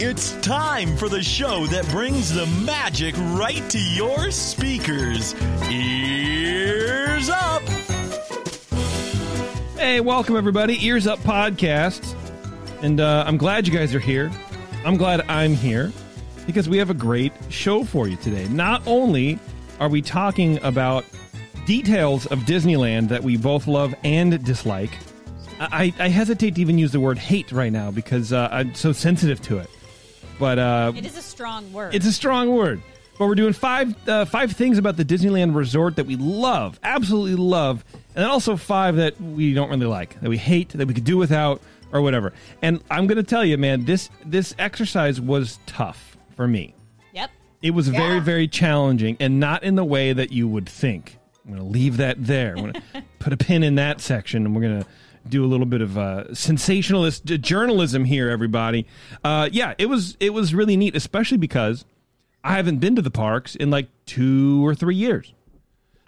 It's time for the show that brings the magic right to your speakers. Ears up! Hey, welcome everybody. Ears Up Podcast. And uh, I'm glad you guys are here. I'm glad I'm here because we have a great show for you today. Not only are we talking about details of Disneyland that we both love and dislike, I, I hesitate to even use the word hate right now because uh, I'm so sensitive to it. But uh, It is a strong word. it's a strong word. But we're doing five uh, five things about the Disneyland Resort that we love, absolutely love, and then also five that we don't really like, that we hate, that we could do without, or whatever. And I'm going to tell you, man, this this exercise was tough for me. yep. It was very very challenging, and not in the way that you would think. I'm going to leave that there. I'm going to put a pin in that section, and we're going to do a little bit of uh, sensationalist journalism here, everybody. Uh, yeah, it was it was really neat, especially because I haven't been to the parks in like two or three years.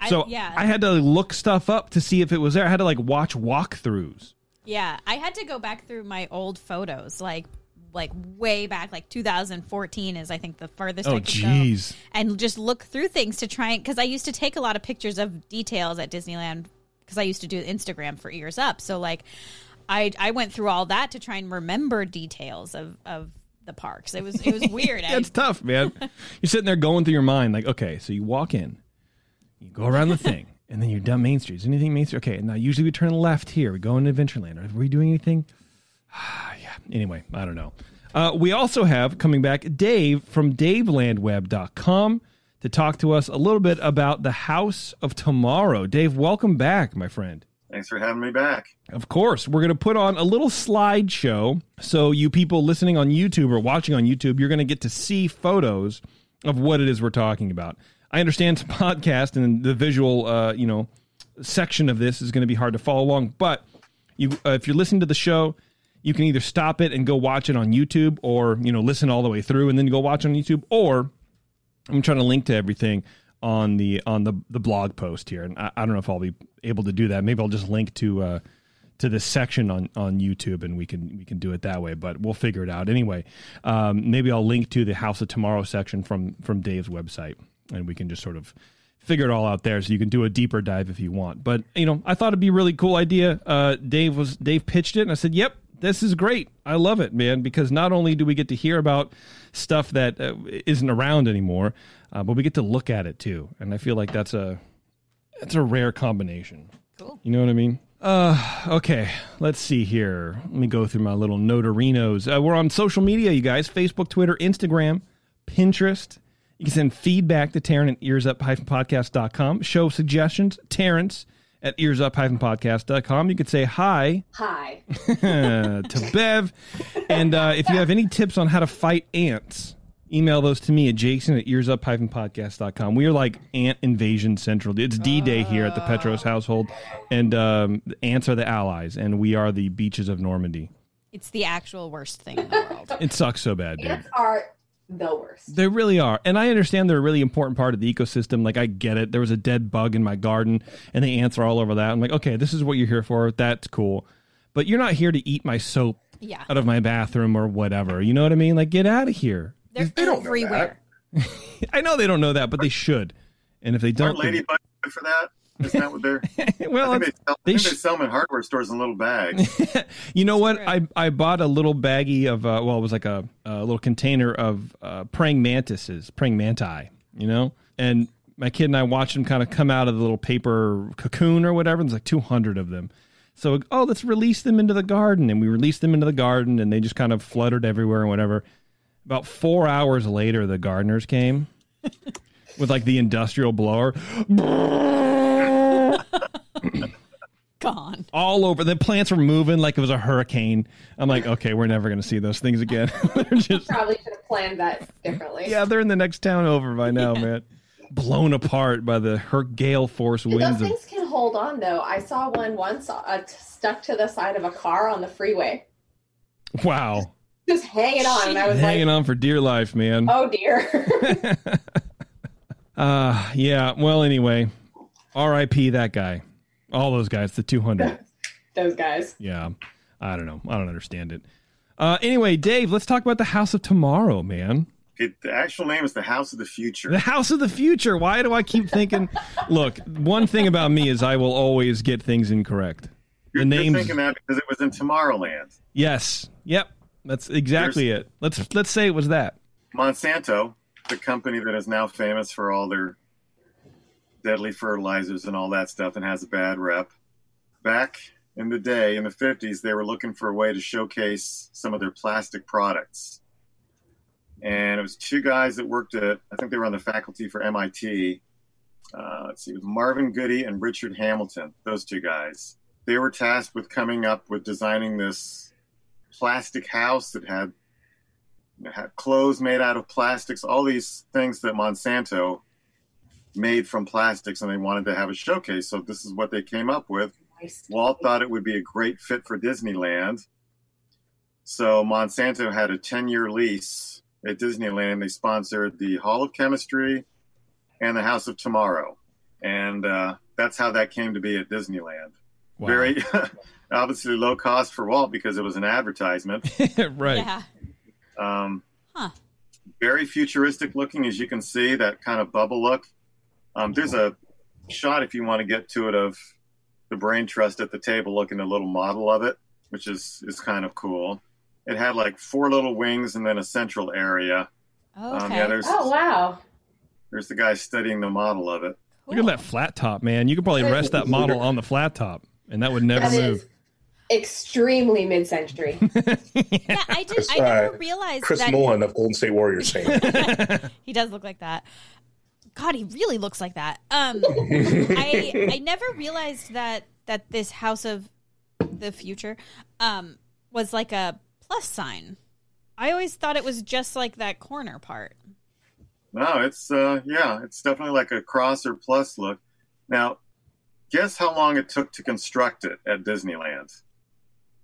I, So yeah, I had to look stuff up to see if it was there. I had to like watch walkthroughs. yeah, I had to go back through my old photos, like like way back, like 2014 is I think the farthest Oh, I could jeez. and just look through things to try and because I used to take a lot of pictures of details at Disneyland because I used to do Instagram for Ears Up, so like I I went through all that to try and remember details of of the parks. It was it was weird. Yeah, I- it's tough, man. You're sitting there going through your mind, like, okay, so you walk in, you go around the thing, and then you're down Main Street. Is anything Main Street? Okay, and now usually we turn left here. We go into Adventureland. Are we doing anything? Ah yeah. Anyway, I don't know. Uh, we also have coming back Dave from DaveLandWeb.com to talk to us a little bit about the House of Tomorrow. Dave, welcome back, my friend. Thanks for having me back. Of course, we're going to put on a little slideshow. So, you people listening on YouTube or watching on YouTube, you're going to get to see photos of what it is we're talking about. I understand it's a podcast and the visual, uh, you know, section of this is going to be hard to follow along. But you, uh, if you're listening to the show, you can either stop it and go watch it on YouTube, or you know, listen all the way through and then go watch on YouTube, or I'm trying to link to everything on the on the the blog post here, and I, I don't know if I'll be able to do that. Maybe I'll just link to uh, to this section on on YouTube, and we can we can do it that way. But we'll figure it out anyway. Um, maybe I'll link to the House of Tomorrow section from from Dave's website, and we can just sort of figure it all out there, so you can do a deeper dive if you want. But you know, I thought it'd be a really cool idea. Uh, Dave was Dave pitched it, and I said, "Yep." This is great. I love it, man, because not only do we get to hear about stuff that uh, isn't around anymore, uh, but we get to look at it too. And I feel like that's a that's a rare combination. Cool. You know what I mean? Uh, okay. Let's see here. Let me go through my little notarinos. Uh, we're on social media, you guys: Facebook, Twitter, Instagram, Pinterest. You can send feedback to Taryn at earsup-podcast.com. Show suggestions, Terrence at earsup-podcast.com. You could say hi Hi. to Bev. And uh, if you have any tips on how to fight ants, email those to me at jason at earsup-podcast.com. We are like ant invasion central. It's D-Day here at the Petros household, and um, ants are the allies, and we are the beaches of Normandy. It's the actual worst thing in the world. It sucks so bad, dude. Ants are the worst. They really are. And I understand they're a really important part of the ecosystem. Like, I get it. There was a dead bug in my garden, and the ants are all over that. I'm like, okay, this is what you're here for. That's cool. But you're not here to eat my soap Yeah. out of my bathroom or whatever. You know what I mean? Like, get out of here. They're They don't know everywhere. I know they don't know that, but they should. And if they don't, Aren't ladybugs good for that? Isn't that what they're? well, I think, they sell, they sh- they sell them in hardware stores in little bags. you know what? true. I I bought a little baggie of uh, well, it was like a, a little container of uh, praying mantises, praying manti. You know, and my kid and I watched them kind of come out of the little paper cocoon or whatever. There's like 200 of them. So oh, let's release them into the garden, and we released them into the garden, and they just kind of fluttered everywhere and whatever. About four hours later, the gardeners came with like the industrial blower. Gone. all over. The plants were moving like it was a hurricane. I'm like, okay, we're never going to see those things again. they're just, Probably should have planned that differently. yeah, they're in the next town over by now, man. Blown apart by the her gale force Those winds. Of, things can hold on though. I saw one once uh, stuck to the side of a car on the freeway, wow, just hanging on, and I was hanging like, on for dear life, man. "Oh dear." Uh, yeah. Well, anyway, R.I.P. that guy. All those guys, the 200. Those guys. Yeah, I don't know. I don't understand it. Uh, anyway, Dave, let's talk about the House of Tomorrow, man. It, the actual name is the House of the Future. The House of the Future. Why do I keep thinking? Look, one thing about me is I will always get things incorrect. You're, the you're thinking that because it was in Tomorrowland. Yes. Yep. That's exactly it. Let's let's say it was that. Monsanto, the company that is now famous for all their deadly fertilizers and all that stuff and has a bad rep. Back in the day, in the 50s, they were looking for a way to showcase some of their plastic products. And it was two guys that worked at, I think they were on the faculty for MIT. Uh, let's see, it was Marvin Goody and Richard Hamilton, those two guys. They were tasked with coming up with designing this plastic house that had had clothes made out of plastics, all these things that Monsanto made from plastics, and they wanted to have a showcase. So this is what they came up with. Nice. Walt thought it would be a great fit for Disneyland. So Monsanto had a 10 year lease at Disneyland. They sponsored the Hall of Chemistry and the House of Tomorrow. And uh, that's how that came to be at Disneyland. Wow. Very obviously low cost for Walt because it was an advertisement. right. Yeah. Um, Huh. Very futuristic looking, as you can see, that kind of bubble look. Um, there's a shot, if you want to get to it, of the brain trust at the table looking at a little model of it, which is, is kind of cool. It had like four little wings and then a central area. Okay. Um, yeah, there's Oh wow. there's the guy studying the model of it. Look at that flat top, man. You could probably rest that model on the flat top, and that would never That move. is extremely mid-century. Yeah, I did. I never uh, realized Chris that Nolan of Golden State Warriors fame. he does look like that. God, he really looks like that. Um, I I never realized that that this House of the Future um was like a plus sign. I always thought it was just like that corner part. No, it's uh yeah, it's definitely like a cross or plus look. Now, guess how long it took to construct it at Disneyland?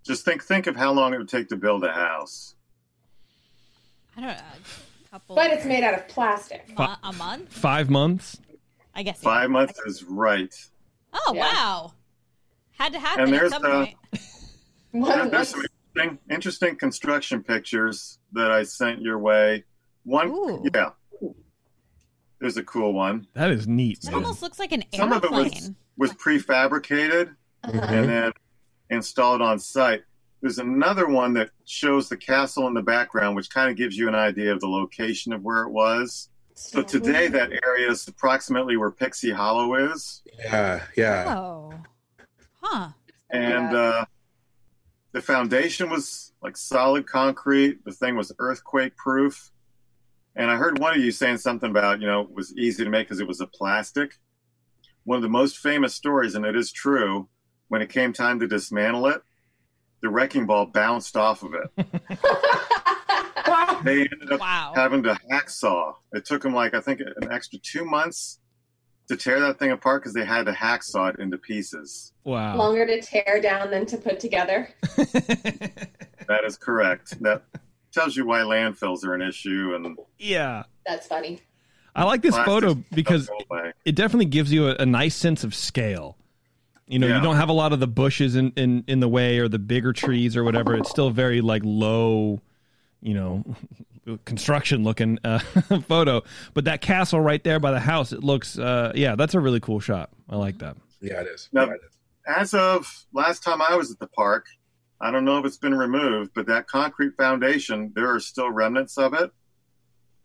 Just think think of how long it would take to build a house. I don't know, a couple. but it's made out of plastic. mo- a month, Five months. I guess. yeah. Five months is right. Oh Yeah. wow, had to happen And at there's, some uh, point. There- there's some interesting, interesting construction pictures that I sent your way. One, Ooh. yeah, there's a cool one. That is neat. It man. almost looks like an airplane. Some of it was was prefabricated Uh-huh. and then installed on site. There's another one that shows the castle in the background, which kind of gives you an idea of the location of where it was. So today, that area is approximately where Pixie Hollow is, yeah, yeah. Oh, huh. and Yeah. uh, the foundation was like solid concrete. The thing was earthquake proof. And I heard one of you saying something about you know it was easy to make because it was a plastic. One of the most famous stories, and it is true, when it came time to dismantle it, the wrecking ball bounced off of it. they ended up Wow. having to hacksaw. It took them like I think an extra two months to tear that thing apart because they had to hacksaw it into pieces. Wow. Longer to tear down than to put together. That is correct. That tells you why landfills are an issue and yeah. That's funny. I like this plastics photo because it definitely gives you a, a nice sense of scale. You know, Yeah. you don't have a lot of the bushes in, in, in the way or the bigger trees or whatever. It's still very like low, you know, construction looking uh, photo. But that castle right there by the house, it looks, uh, yeah, that's a really cool shot. I like that. Yeah, it is. No. Yeah, it is. As of last time I was at the park, I don't know if it's been removed, but that concrete foundation, there are still remnants of it.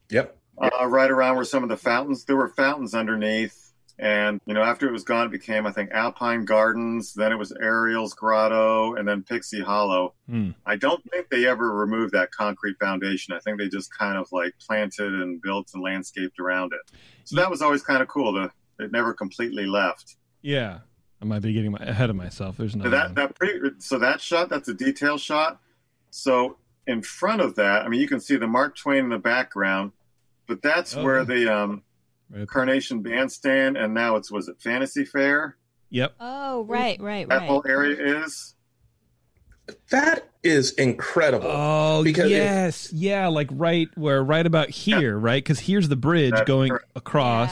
Yep. uh, right around where some of the fountains there were fountains underneath and you know after it was gone it became i think alpine gardens then it was ariel's grotto and then pixie hollow Hmm. i don't think they ever removed that concrete foundation i think they just kind of like planted and built and landscaped around it so that was always kind of cool to it never completely left Yeah. I might be getting my, ahead of myself. There's no. So that that pretty so that shot that's a detail shot. So in front of that, I mean, you can see the Mark Twain in the background, but that's Oh, where the um, Right. Carnation Bandstand and now it's was it Fantasy Fair? Yep. Oh, right, right, That right. whole area is. That is incredible. Oh Because it- yes, yeah, like right where right about here, right? Because here's the bridge That's going correct. across.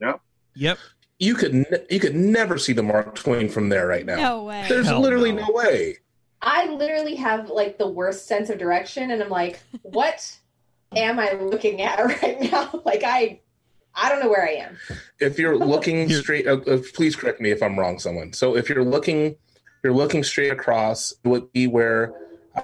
Yeah. Yep. Yep. you could ne- you could never see the Mark Twain from there right now. No way. There's Hell literally no. no. way. I literally have like the worst sense of direction, and I'm like, what am I looking at right now? Like I, I don't know where I am. If you're looking straight, uh, uh, please correct me if I'm wrong, someone. So if you're looking, you're looking straight across, it would be where,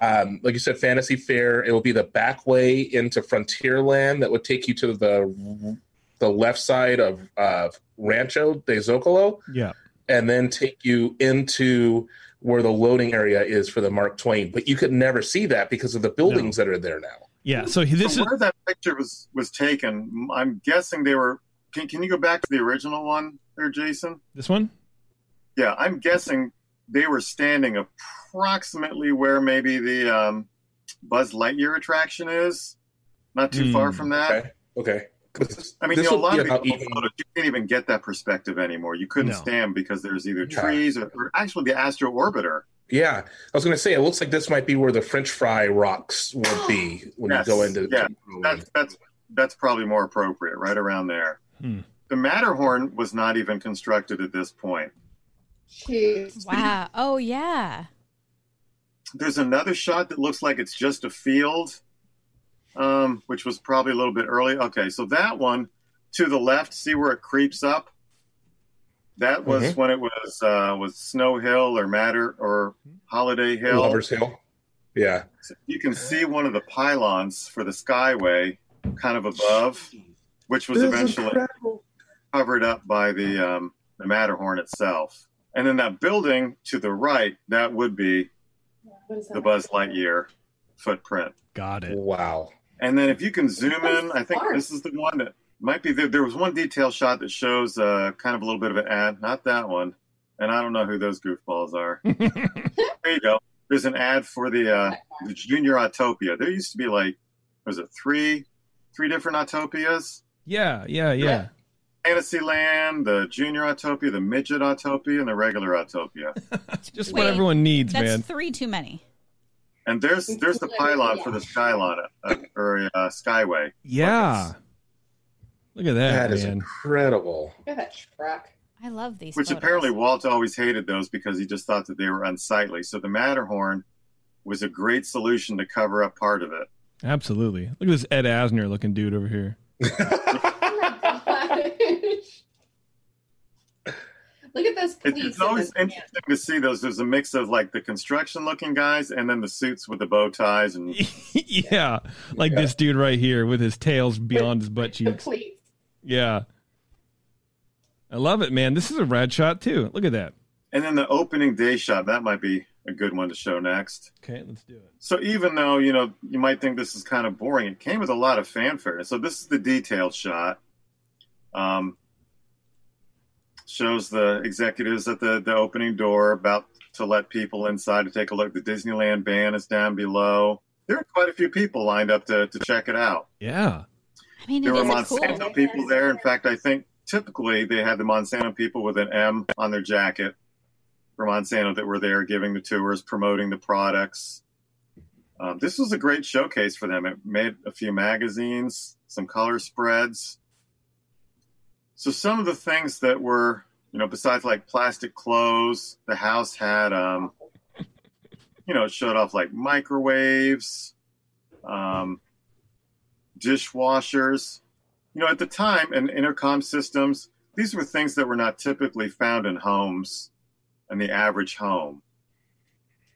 um, like you said, Fantasy Fair. It would be the back way into Frontierland that would take you to the the left side of uh, Rancho de Zocalo. Yeah. and then take you into where the loading area is for the Mark Twain. But you could never see that because of the buildings that are there now. Yeah. So this so is where that picture was was taken, I'm guessing they were. Can, can you go back to the original one there, Jason? this one. Yeah, I'm guessing they were standing approximately where maybe the um, Buzz Lightyear attraction is. Not too Hmm, far from that. Okay. Okay. 'Cause I mean, you know, a lot of people even- photos, you can't even get that perspective anymore. You couldn't No. stand because there's either Yeah. trees or, or actually the Astro Orbiter. Yeah, I was going to say it looks like this might be where the French fry rocks would be when Yes, you go into. yeah, That's that's that's probably more appropriate, right around there. Hmm. The Matterhorn was not even constructed at this point. Jeez. Wow. Oh, yeah. There's another shot that looks like it's just a field, um, which was probably a little bit early. Okay, so that one to the left, see where it creeps up. That was Mhm. when it was uh, was Snow Hill or Matter or Holiday Hill. Lovers Hill. Yeah. You can see one of the pylons for the Skyway kind of above, which was This eventually covered up by the um, the Matterhorn itself. And then that building to the right, that would be What is that? the Buzz Lightyear footprint. Got it. Wow. And then if you can zoom in, I think this is the one that might be there. There was one detail shot that shows uh, kind of a little bit of an ad, not that one. And I don't know who those goofballs are. there you go. There's an ad for the uh, the Junior Autopia. There used to be like, was it three, three different Autopias? Yeah. Yeah. Yeah. Fantasyland, the Junior Autopia, the Midget Autopia, and the regular Autopia. Just Wait, what everyone needs, That's man. three too many. And there's there's the pylon for the Skylon uh, or uh, Skyway. Yeah. Look at that, That is man. incredible. Look at that truck. I love these. Which photos. apparently Walt always hated those because he just thought that they were unsightly. So the Matterhorn was a great solution to cover up part of it. Absolutely. Look at this Ed Asner looking dude over here. Oh my gosh. Look at those It- it's always in this interesting to see those. There's a mix of like the construction looking guys and then the suits with the bow ties and yeah. Like Yeah. this dude right here with his tails beyond his butt cheeks. police. Yeah. I love it, man. This is a rad shot too. Look at that. and then the opening day shot. That might be a good one to show next. Okay, let's do it. So even though you know you might think this is kind of boring, it came with a lot of fanfare. So this is the detailed shot. Um, shows the executives at the the opening door about to let people inside to take a look. The Disneyland band is down below. There are quite a few people lined up to to check it out. Yeah. I mean, There were Monsanto cool. people there. In fact, I think typically they had the Monsanto people with an M on their jacket for Monsanto that were there giving the tours, promoting the products. Um, this was a great showcase for them. It made a few magazines, some color spreads. So some of the things that were, you know, besides like plastic clothes, the house had, um, you know, it showed off like microwaves, um, dishwashers. You know, at the time, and intercom systems, these were things that were not typically found in homes in the average home.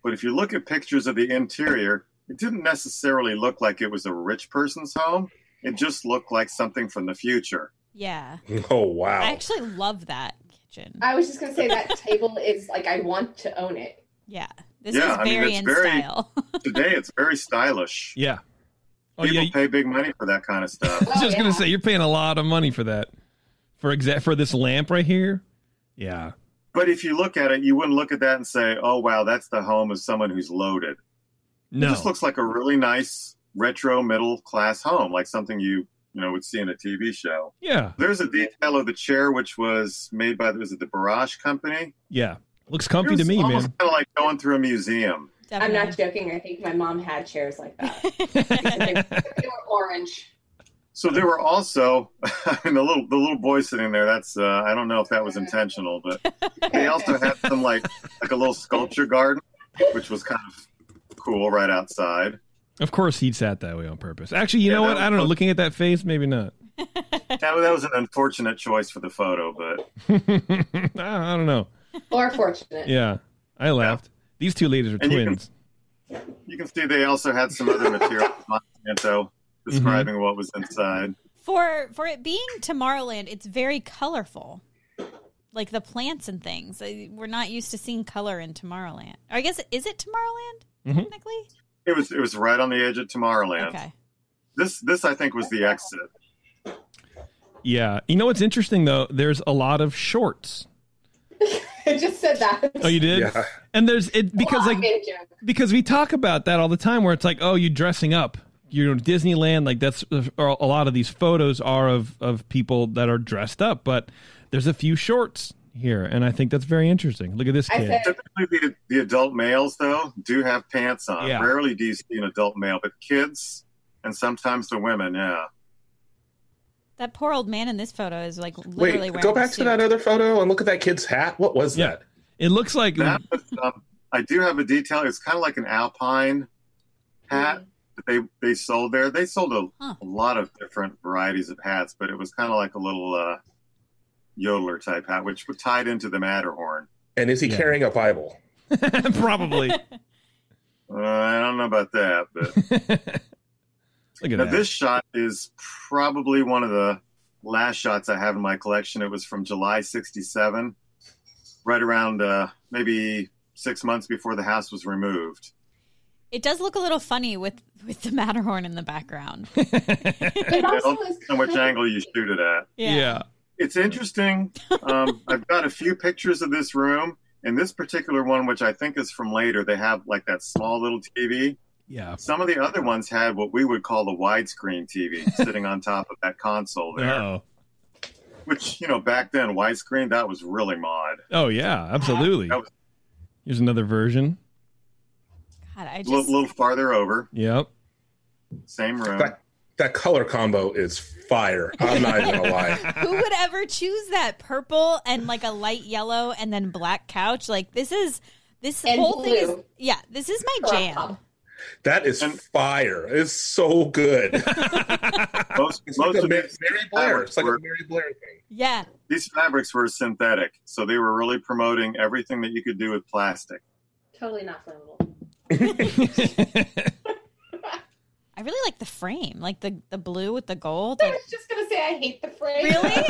But if you look at pictures of the interior, it didn't necessarily look like it was a rich person's home. It just looked like something from the future. Yeah. Oh wow! I actually love that kitchen. I was just gonna say that table is like I want to own it. Yeah. This Yeah, is I mean, very it's in very- style. Today, it's very stylish. Yeah. Oh People yeah. pay big money for that kind of stuff. I was just gonna say you're paying a lot of money for that. For exact for this lamp right here. Yeah. But if you look at it, you wouldn't look at that and say, "Oh, wow, that's the home of someone who's loaded." No. It just looks like a really nice retro middle class home, like something you you know would see in a TV show. yeah. There's a detail of the chair which was made by was it the Barrage Company? Yeah. Looks comfy to me, man. kind of like going through a museum. I'm not joking. I think my mom had chairs like that. they, they were orange. So there were also, I mean, the little the little boy sitting there. That's uh, I don't know if that was intentional, but they also had some like like a little sculpture garden, which was kind of cool right outside. Of course, he sat that way on purpose. Actually, you Yeah, know what? I don't know. was- Looking at that face, maybe not. That, that was an unfortunate choice for the photo, but I don't know. Or fortunate. Yeah, I laughed. These two ladies are And you can- twins. you can see they also had some other material Monsanto describing what was inside. For for it being Tomorrowland, it's very colorful. Like the plants and things. We're not used to seeing color in Tomorrowland. Or I guess is it Tomorrowland Mhm. technically? It was it was right on the edge of Tomorrowland. Okay. This this I think was the exit. Yeah. You know what's interesting though? There's a lot of shorts. I just said that. Oh, you did? Yeah. And there's it because Well, like made a joke. because we talk about that all the time where it's like oh you're dressing up you're in disneyland like that's a lot of these photos are of of people that are dressed up but there's a few shorts here and i think that's very interesting look at this kid said Typically, the, the adult males though do have pants on. Yeah. Rarely do you see an adult male, but kids and sometimes the women, yeah. That poor old man in this photo is like literally Wait, wearing go a back to that other photo and look at that kid's hat. What was Yeah. that? it looks like That was, um, I do have a detail. It's kind of like an alpine hat that they they sold there. They sold a, Huh. a lot of different varieties of hats, but it was kind of like a little uh, yodeler type hat, which was tied into the Matterhorn. And is he Yeah. carrying a Bible? probably Uh, I don't know about that, but look at now that this shot is probably one of the last shots I have in my collection. It was from July '67, right around uh, maybe six months before the house was removed. It does look a little funny with with the Matterhorn in the background. it also is On which angle you shoot it at. yeah. it's interesting. Um, I've got a few pictures of this room. In this particular one, which I think is from later, they have like that small little TV. Yeah Some of the other ones had what we would call the widescreen TV sitting on top of that console there. oh Which, you know, back then, widescreen, that was really mod. oh yeah absolutely That was here's another version God, I a just little, little farther over, yep same room. That that color combo is fire. I'm not even gonna lie. who would ever choose that purple and like a light yellow and then black couch? Like this is this And whole thing is yeah, this is my Crop jam. Top. That is And- fire. It's so good. Most, It's most a of Mary, these Mary Blair. fabrics It's like a were, Mary Blair thing. Yeah. these fabrics were synthetic, so they were really promoting everything that you could do with plastic. Totally not flammable. I really like the frame, like the the blue with the gold. I Like was just gonna say I hate the frame. really?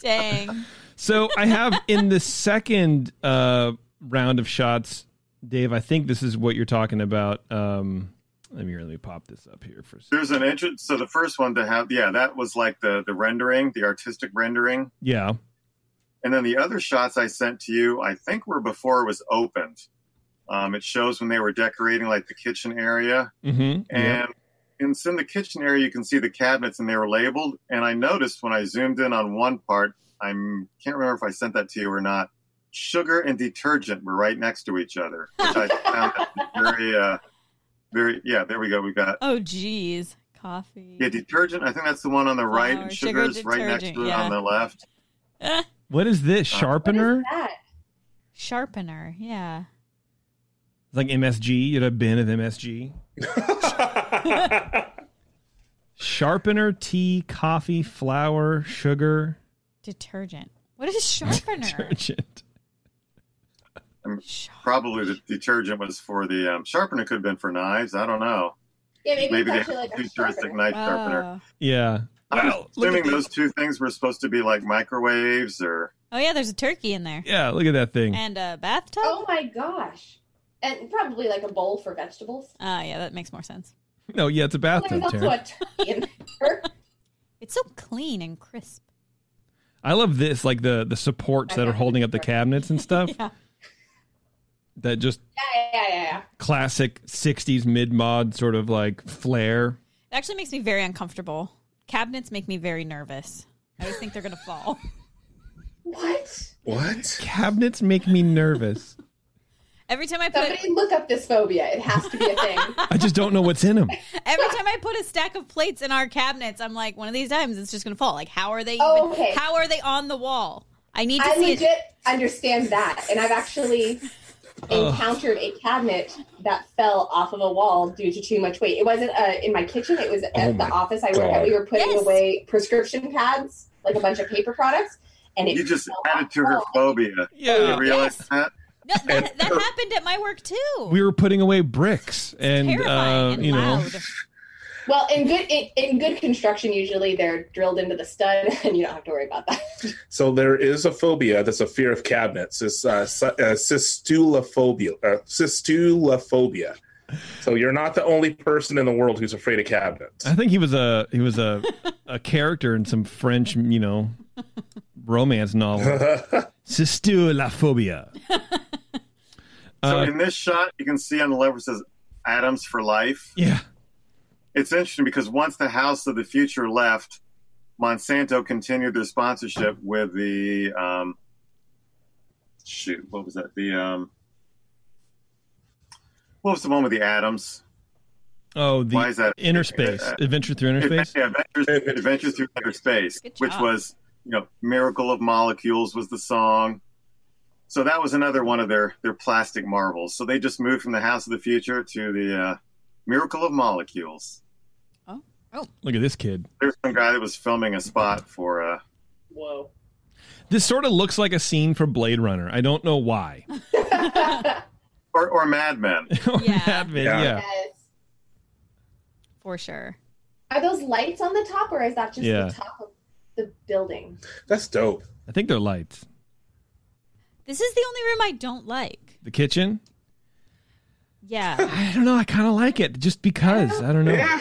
Dang. So I have in the second uh, round of shots, Dave. I think this is what you're talking about. Um, let me let me pop this up here for. a second. There's an entrance. So the first one to have, yeah, that was like the the rendering, the artistic rendering, Yeah, and then the other shots I sent to you, I think were before it was opened. Um, it shows when they were decorating like the kitchen area, mm-hmm. and in, in the kitchen area you can see the cabinets and they were labeled. And I noticed when I zoomed in on one part, I can't remember if I sent that to you or not. Sugar and detergent were right next to each other, which I found very, uh, very. Yeah, there we go. We got Oh geez. Coffee. Yeah, detergent. I think that's the one on the right. Flour, and sugar, is right next to it detergent, on the left. What is this Uh, sharpener? What is that? sharpener. Yeah. It's like MSG. You had a bin of MSG. sharpener, tea, coffee, flour, sugar, Detergent. What is sharpener? detergent. Probably the detergent was for the um, sharpener. Could have been for knives. I don't know. Yeah, maybe, Maybe it's they actually have like a a futuristic sharpener. knife sharpener. Oh. Yeah. I'm Wow, assuming those two things were supposed to be like microwaves or Oh yeah, there's a turkey in there Yeah, look at that thing. and a bathtub. Oh my gosh. And probably like a bowl for vegetables. Ah, yeah, that makes more sense. No, yeah, it's a There's bathtub, also a turkey in there. It's so clean and crisp. I love this, like the the supports that are holding up the cabinets and stuff. Yeah. That just Yeah, yeah, yeah, yeah. classic '60s mid mod sort of like flair. It actually makes me very uncomfortable. Cabinets make me very nervous. I always think they're gonna fall. What? What? Cabinets make me nervous. Every time I put Somebody look up this phobia. It has to be a thing. I just don't know what's in them. every time I put a stack of plates in our cabinets, I'm like, one of these times it's just gonna fall. Like, how are they? Even, Oh, okay. How are they on the wall? I need to I see legit it. understand that. And I've actually encountered a cabinet that fell off of a wall due to too much weight. It wasn't uh, in my kitchen, it was at Oh the office I work at. We were putting Yes. away prescription pads, like a bunch of paper products. And it you just fell added to her wall. phobia. Yeah. You realize Yes. that? No, that, that happened at my work too. We were putting away bricks, and uh, and you know, loud. Well, in good in, in good construction, usually they're drilled into the stud, and you don't have to worry about that. So there is a phobia that's a fear of cabinets. It's uh, sy- uh, cystulophobia. Uh, cystulophobia. So you're not the only person in the world who's afraid of cabinets. I think he was a he was a a character in some French, you know, romance novel. Cystulophobia. So Uh, in this shot, you can see on the left where it says Atoms for Life. yeah. It's interesting because once the House of the Future left, Monsanto continued their sponsorship with the um, shoot. What was that? The um, what was the one with the atoms? Oh, the Why is that? inner space adventure through inner space. Yeah, Adventures, Adventures through Outer Space, which was you know Miracle of Molecules was the song. So that was another one of their their plastic marvels. So they just moved from the House of the Future to the uh, Miracle of Molecules. Oh, look at this kid. There's some guy that was filming a spot for uh, Whoa. This sort of looks like a scene for Blade Runner. I don't know why. or or Mad Men. Or Yeah. Mad Men, Yeah. yeah. Yes. for sure. Are those lights on the top, or is that just Yeah. the top of the building? That's dope. I think they're lights. This is the only room I don't like. The kitchen. Yeah, I don't know. I kind of like it just because. I don't know. Yeah.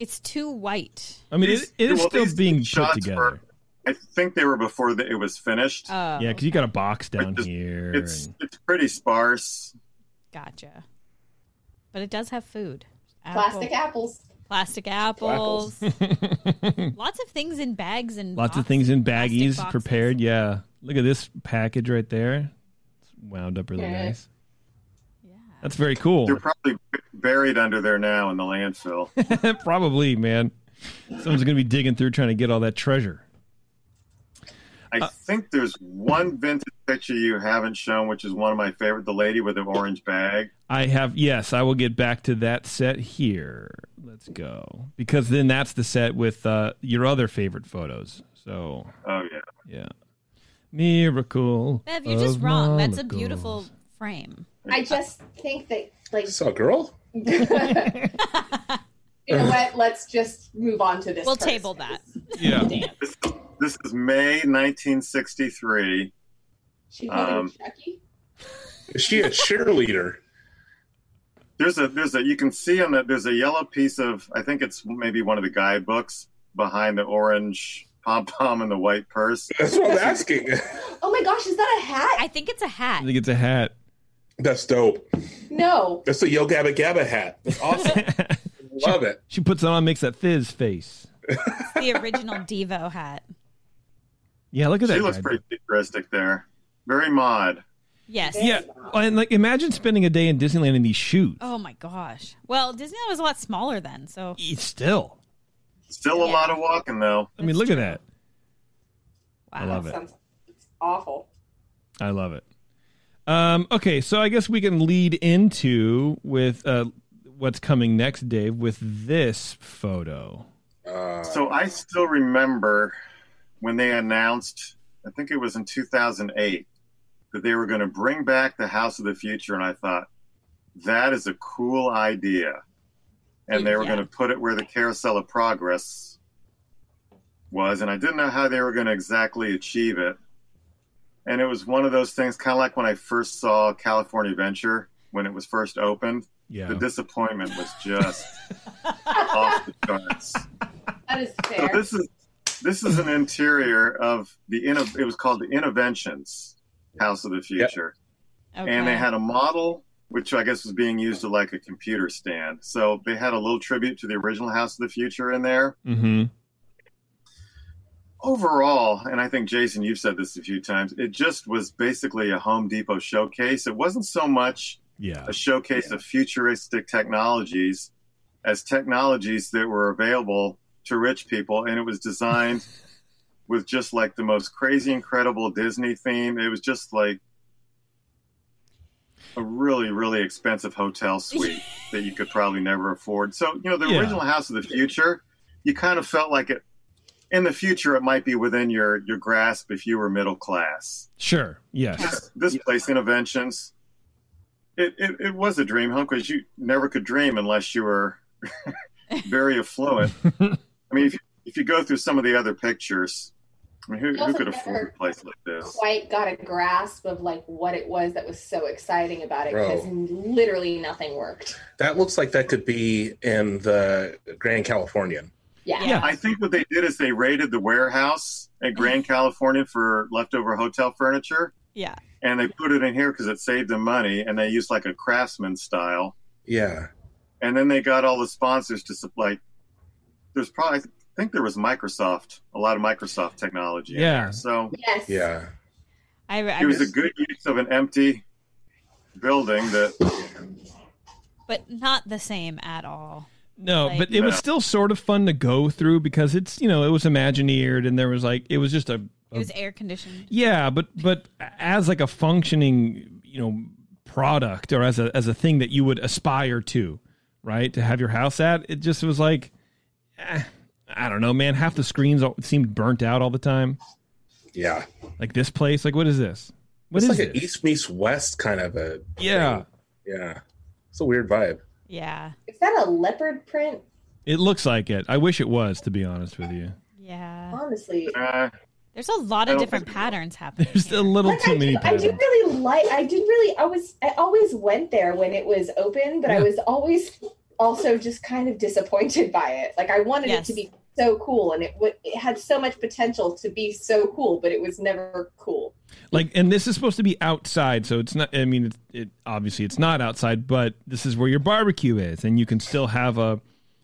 It's too white. I mean, it, it is well, still being put together. were- I think they were before the, it was finished. Oh, yeah, because you got a box down It's- here. it's and- it's pretty sparse. gotcha. But it does have food. Plastic apples. plastic apples. Lots of things in bags and Lots of things in baggies prepared. Yeah. Look at this package right there. It's wound up really Yeah. nice. Yeah. That's very cool. They're probably buried under there now in the landfill. Probably, man. Someone's going to be digging through trying to get all that treasure. I think there's one vintage picture you haven't shown, which is one of my favorite. The lady with the orange bag. I have, yes, I will get back to that set here. Let's go. Because then that's the set with uh, your other favorite photos. So, Oh yeah. yeah. Miracle. Bev, you're just of wrong. That's a beautiful frame. I just think that, like, So, girl. you know what? Let's just move on to this. We'll person. table that. Yeah. This, this is May 1963. She holding Um, Chucky. Is she a cheerleader? There's a there's a you can see on that there's a yellow piece of I think it's maybe one of the guidebooks behind the orange pom pom and the white purse. That's what I'm asking. Oh my gosh, is that a hat? I think it's a hat. I think it's a hat. That's dope. no. That's the Yo Gabba Gabba hat. That's awesome. Love it. She puts it on, makes that fizz face. It's the original Devo hat. Yeah, look at She that. She looks guy. pretty futuristic there. Very mod. Yes. Yeah, and like imagine spending a day in Disneyland in these shoes. Oh my gosh. Well, Disneyland was a lot smaller then, so It's Still, Still a Yeah. lot of walking though. I mean, That's look true. at that. wow. I love it. Sounds it's awful. I love it. Um, okay, so I guess we can lead into with uh, what's coming next, Dave, with this photo. Uh, So I still remember when they announced, I think it was in 2008, that they were going to bring back the House of the Future, and I thought that is a cool idea, and they were Yeah. going to put it where the Carousel of Progress was, and I didn't know how they were going to exactly achieve it. And it was one of those things, kind of like when I first saw California Venture when it was first opened. Yeah. The disappointment was just off the charts. That is fair. So this is this is an interior of the inno- it was called the Innoventions House of the Future, Okay. and they had a model which I guess was being used as like a computer stand. So they had a little tribute to the original House of the Future in there. Mm-hmm. Overall, and I think Jason, you've said this a few times, it just was basically a Home Depot showcase. It wasn't so much Yeah. a showcase of futuristic technologies as technologies that were available to rich people and it was designed with just like the most crazy incredible disney theme it was just like a really really expensive hotel suite that you could probably never afford so you know the Yeah. original house of the future you kind of felt like it in the future it might be within your your grasp if you were middle class Sure. Yes. this, this place, Innoventions it, it, it was a dream home because you never could dream unless you were very affluent. I mean, if, if you go through some of the other pictures, I mean, who, who could afford a place like this? quite got a grasp of like what it was that was so exciting about it because literally nothing worked. that looks like that could be in the Grand Californian. Yeah. Yeah. I think what they did is they raided the warehouse at Grand Californian for leftover hotel furniture, yeah. and they put it in here because it saved them money, and they used like a craftsman style. Yeah. and then they got all the sponsors to supply. There's probably I think there was Microsoft, a lot of Microsoft technology. in Yeah. there. So Yes. Yeah. I, I it was a good use of an empty building that but not the same at all. No, Like- but it was still sort of fun to go through because it's you know it was Imagineered and there was like it was just a, It was air conditioned. yeah, but but as like a functioning you know product or as a as a thing that you would aspire to, right? To have your house at it just was like, eh, I don't know, man. Half the screens all- seemed burnt out all the time. Yeah. Like this place, like what is this? What it's is like an? East meets West kind of a Yeah, yeah. It's a weird vibe. Yeah. Is that a leopard print? it looks like it. I wish it was, to be honest with you. Yeah. Honestly. uh, There's a lot of different patterns happening. There's a little Like, too I, many do, I do really like I did really I was I always went there when it was open, but I was always also just kind of disappointed by it. Like I wanted Yes. it to be so cool and it would it had so much potential to be so cool, but it was never cool. like and this is supposed to be outside so it's not i mean it, it obviously it's not outside but this is where your barbecue is and you can still have a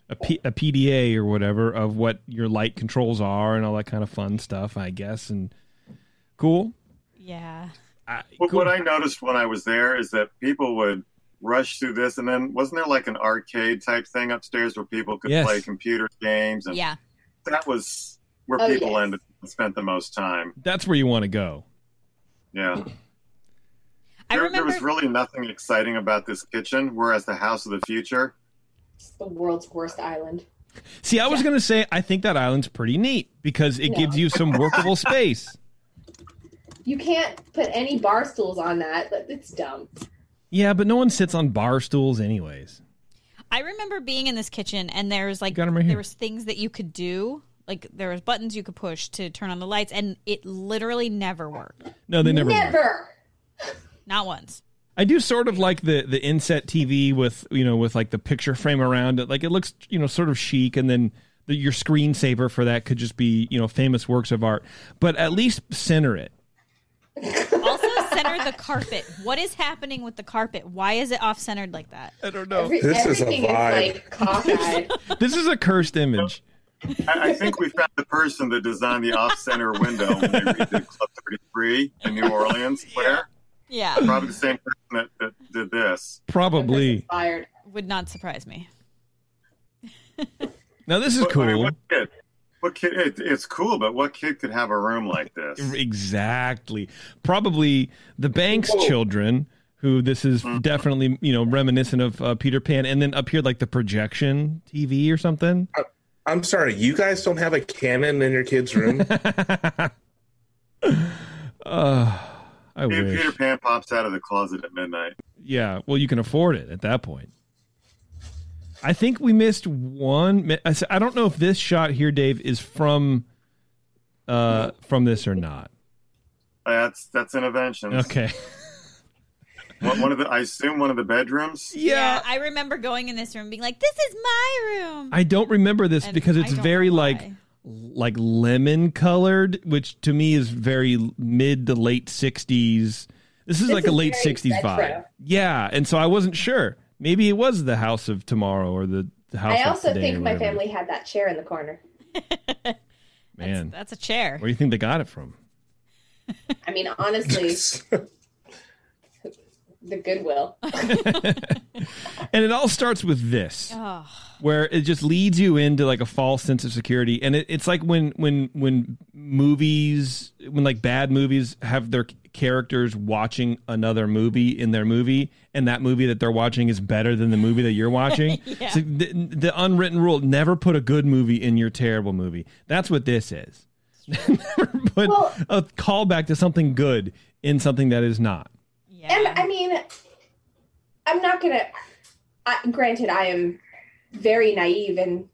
a, P, a pda or whatever of what your light controls are and all that kind of fun stuff i guess and cool Yeah. I, what, cool. what I noticed when I was there is that people would rush through this, and then wasn't there like an arcade type thing upstairs where people could Yes. play computer games, and Yeah. That was where Oh, people yes. ended spent the most time. that's where you want to go Yeah. I there, remember there was really nothing exciting about this kitchen, whereas the House of the Future, It's the world's worst island. see i was going to say i think that island's pretty neat because it No. gives you some workable space You can't put any bar stools on that. but It's dumb. yeah but no one sits on bar stools anyways I remember being in this kitchen and there was like Got 'em right here. there was things that you could do. Like there was buttons you could push to turn on the lights and it literally never worked. no they never, work. Never. Not once. I do sort of like the the inset TV with you know with like the picture frame around it. Like it looks you know sort of chic, and then the, your screensaver for that could just be you know famous works of art. But at least center it. Also center the carpet. What is happening with the carpet? Why is it off centered like that? I don't know. Every, This is a everything vibe. like. This is a cursed image. I, I think we found the person that designed the off-center window when they redid Club 33 in New Orleans. Where Yeah. probably the same person that, that did this. Probably. Fired. Would not surprise me. Now this is But, I mean, cool. What kid? It, it's cool, but what kid could have a room like this? Exactly. Probably the Banks Whoa. children who this is definitely you know reminiscent of uh, Peter Pan, and then up here like the projection TV or something. I'm sorry, you guys don't have a cannon in your kid's room? Uh, I Peter, wish. Peter Pan pops out of the closet at midnight. Yeah, well, you can afford it at that point. I think we missed one. mi- I s- I don't know if this shot here, Dave, is from uh from this or not. That's that's Innovention. Okay. One, one of the, I assume one of the bedrooms. Yeah. I remember going in this room being like, this is my room. I don't remember this And because it's very like like lemon colored, which to me is very mid to late sixties. This is This like a late sixties vibe. Yeah, and so I wasn't sure. Maybe it was the House of Tomorrow or the, the House. I also Today think my family had that chair in the corner. Man, That's a chair. where do you think they got it from? I mean, honestly, the Goodwill. And it all starts with this. Oh, where it just leads you into like a false sense of security and it, it's like when when when movies when like bad movies have their characters watching another movie in their movie and that movie that they're watching is better than the movie that you're watching Yeah. so the, the unwritten rule never put a good movie in your terrible movie that's what this is never put Well- a callback to something good in something that is not yeah. And I mean, I'm not gonna. I, granted, I am very naive and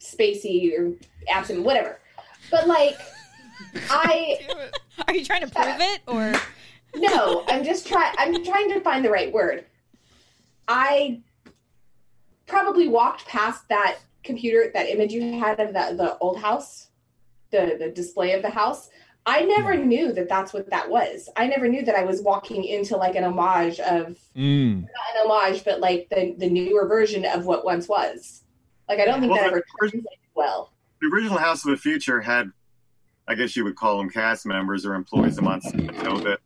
spacey or absent, whatever. But like, I Are you trying to prove it or? no, I'm just trying. I'm trying to find the right word. I probably walked past that computer, that image you had of the the old house, the the display of the house. I never knew that that's what that was. I never knew that I was walking into like an homage of mm. not an homage, but like the the newer version of what once was. Like I don't think Well, that ever translated well. The original House of the Future had, I guess you would call them cast members or employees of Monsanto that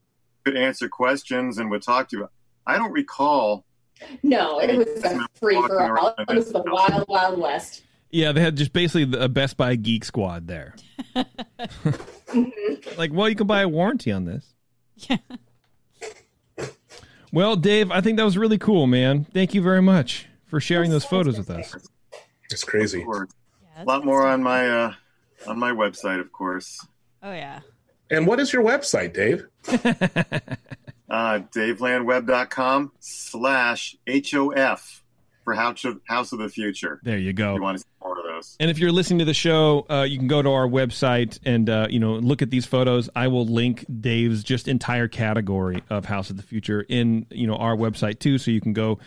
could answer questions and would talk to you. I don't recall. No, it was a free for all. It was the wild, wild west. yeah they had just basically a best buy geek squad there like well you can buy a warranty on this Yeah. Well, Dave, I think that was really cool, man. Thank you very much for sharing those photos with us. It's crazy. Yeah, a lot more on my uh, on my website, of course. Oh yeah. And what is your website, Dave? Uh, DaveLandWeb.com slash HOF for House of, House of the Future. There you If you go. want to see more those. And if you're listening to the show, uh, you can go to our website and uh, you know look at these photos. I will link Dave's just entire category of House of the Future in you know our website too, so you can go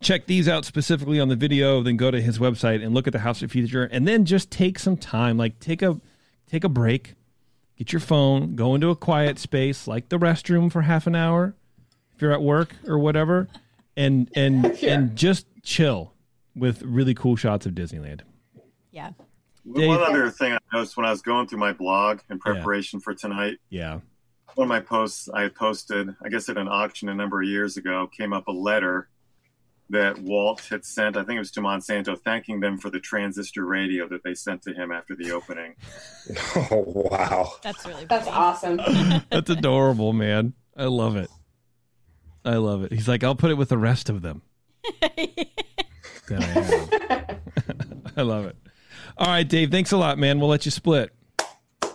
check these out specifically on the video. Then go to his website and look at the House of the Future, and then just take some time, like take a take a break, get your phone, go into a quiet space like the restroom for half an hour if you're at work or whatever, and and Sure. and just chill with really cool shots of Disneyland. Yeah. Dave- One other thing I noticed when I was going through my blog in preparation for tonight, Yeah. one of my posts I had posted, I guess at an auction a number of years ago, came up a letter that Walt had sent, I think it was to Monsanto, thanking them for the transistor radio that they sent to him after the opening. Oh wow. That's really That's awesome. That's adorable, man. I love it. I love it. He's like, I'll put it with the rest of them. I have. I love it. All right, Dave. Thanks a lot, man. We'll let you split.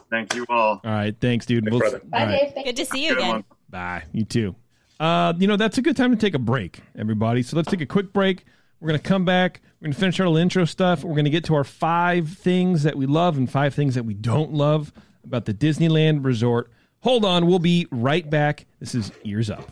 Thank you all. All right. Thanks, dude. Thanks, We'll, brother. Bye, all right. Dave. Good to see you Good again. one. Bye. You too. Uh, you know, that's a good time to take a break, everybody. So let's take a quick break. We're going to come back. We're going to finish our little intro stuff. We're going to get to our five things that we love and five things that we don't love about the Disneyland Resort. Hold on. We'll be right back. This is Ears Up.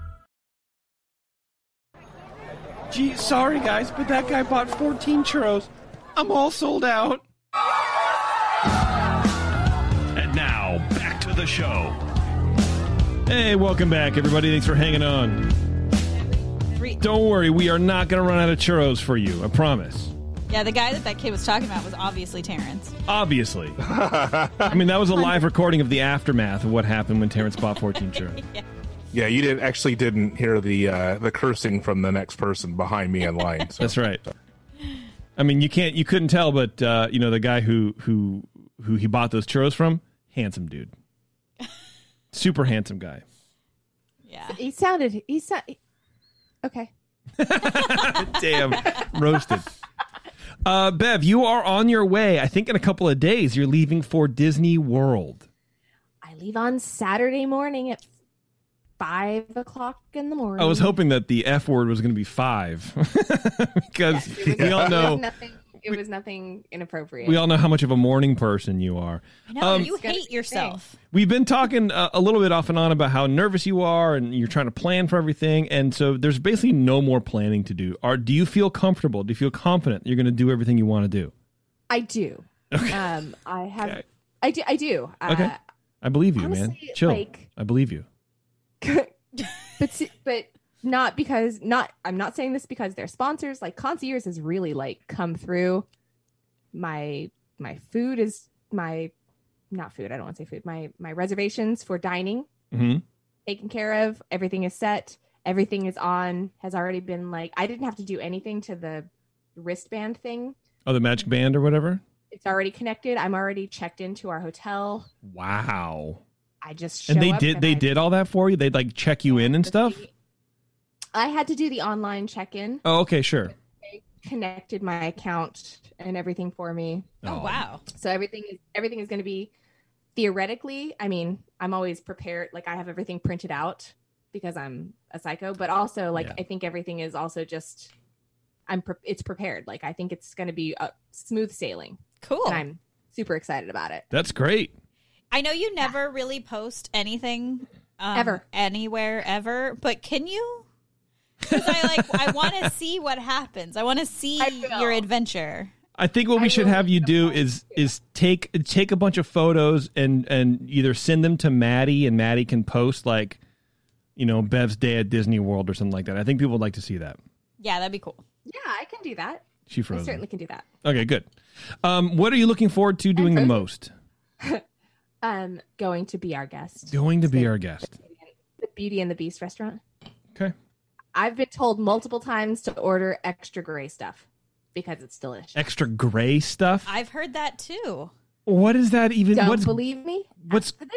Gee, sorry guys, but that guy bought 14 churros. I'm all sold out. And now, back to the show. Hey, welcome back, everybody. Thanks for hanging on. Three. Don't worry, we are not going to run out of churros for you. I promise. Yeah, the guy that that kid was talking about was obviously Terrence. Obviously. I mean, that was a live recording of the aftermath of what happened when Terrence bought 14 churros. Yeah, you didn't actually didn't hear the uh, the cursing from the next person behind me in line. So. That's right. I mean, you can't, you couldn't tell, but uh, you know, the guy who who who he bought those churros from, handsome dude, super handsome guy. Yeah. He sounded. He sound. Okay. Damn, roasted. Uh, Bev, you are on your way. I think in a couple of days you're leaving for Disney World. I leave on Saturday morning at five o'clock in the morning. I was hoping that the F word was going to be five because It was, we all it was know nothing. It was nothing inappropriate. we all know how much of a morning person you are. I know Um, you hate yourself. We've been talking uh, a little bit off and on about how nervous you are, and you're trying to plan for everything, and so there's basically no more planning to do. Are do you feel comfortable? Do you feel confident you're going to do everything you want to do? I do. Um, I have. Okay. I do. I do. Okay, Uh, I believe you, man. Chill. like- I believe you. But but not because not. I'm not saying this because they're sponsors. Like concierge has really like come through. My my food is my not food. I don't want to say food. My my reservations for dining hmm taken care of. Everything is set. Everything is on. Has already been like I didn't have to do anything to the wristband thing. Oh, the magic band or whatever. It's already connected. I'm already checked into our hotel. Wow. I just show And they up did they I- did all that for you. They'd like check you in and stuff. I had to do the online check-in. Oh, okay, sure. They connected my account and everything for me. Oh, oh wow. So everything is everything is going to be theoretically. I mean, I'm always prepared. Like I have everything printed out because I'm a psycho, but also like Yeah. I think everything is also just I'm pre- it's prepared. Like I think it's going to be a smooth sailing, Cool. and I'm super excited about it. That's great. I know you never really post anything um, Ever. anywhere ever, but can you? Because I like I want to see what happens. I want to see your adventure. I think what we I should will have you do is too. is take take a bunch of photos and and either send them to Maddie and Maddie can post like you know Bev's day at Disney World or something like that. I think people would like to see that. Yeah, that'd be cool. Yeah, I can do that. She froze. I certainly can do that. Okay, good. Um, what are you looking forward to doing the most? Um, going to be our guest. Going to be our guest. The Beauty and the Beast restaurant. Okay. I've been told multiple times to order extra gray stuff because it's delicious. Extra gray stuff. I've heard that too. What is that even? Don't what's believe me? what's- Ask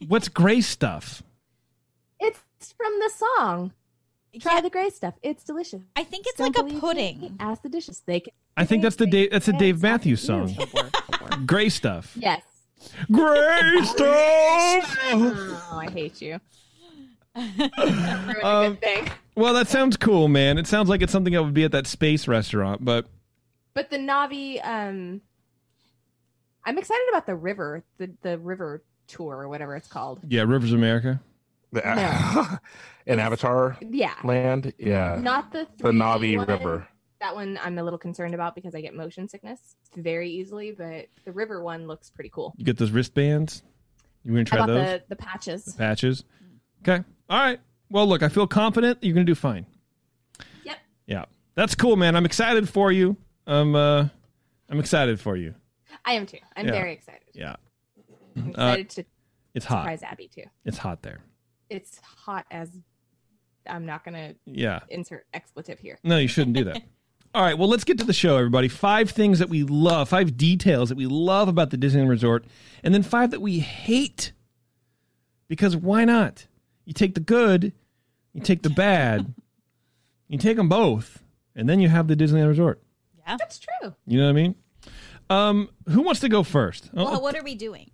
the what's gray stuff? It's from the song. Try Yeah, the gray stuff. It's delicious. I think it's Don't like a believe me? pudding. Ask the dishes. They can. I think that's the Dave. That's a Dave Matthews song. Gray stuff. Yes. Gray stuff. Oh, I hate you. Ruined a Um. Well, that sounds cool, man. It sounds like it's something that would be at that space restaurant, but But the Na'vi, um, I'm excited about the river, the the river tour or whatever it's called. yeah, Rivers of America. The, No. in Avatar Yeah, land, yeah, not the the 3D Na'vi one. River. That one I'm a little concerned about because I get motion sickness very easily. But the river one looks pretty cool. You get those wristbands. You want to I try bought those the the patches. patches? Okay. All right. Well, look, I feel confident you're going to do fine. Yep. Yeah, that's cool, man. I'm excited for you. I'm uh, I'm excited for you. I am too. I'm Yeah. very excited. Yeah, I'm Uh, excited to it's hot. surprise Abby too. It's hot there. It's hot as I'm not gonna Yeah. insert expletive here. No, you shouldn't do that. All right, well, let's get to the show, everybody. Five things that we love, five details that we love about the Disneyland Resort, and then five that we hate. Because why not? You take the good, you take the bad, you take them both, and then you have the Disneyland Resort. Yeah. That's true. You know what I mean? Um, who wants to go first? Oh, Well, what are we doing?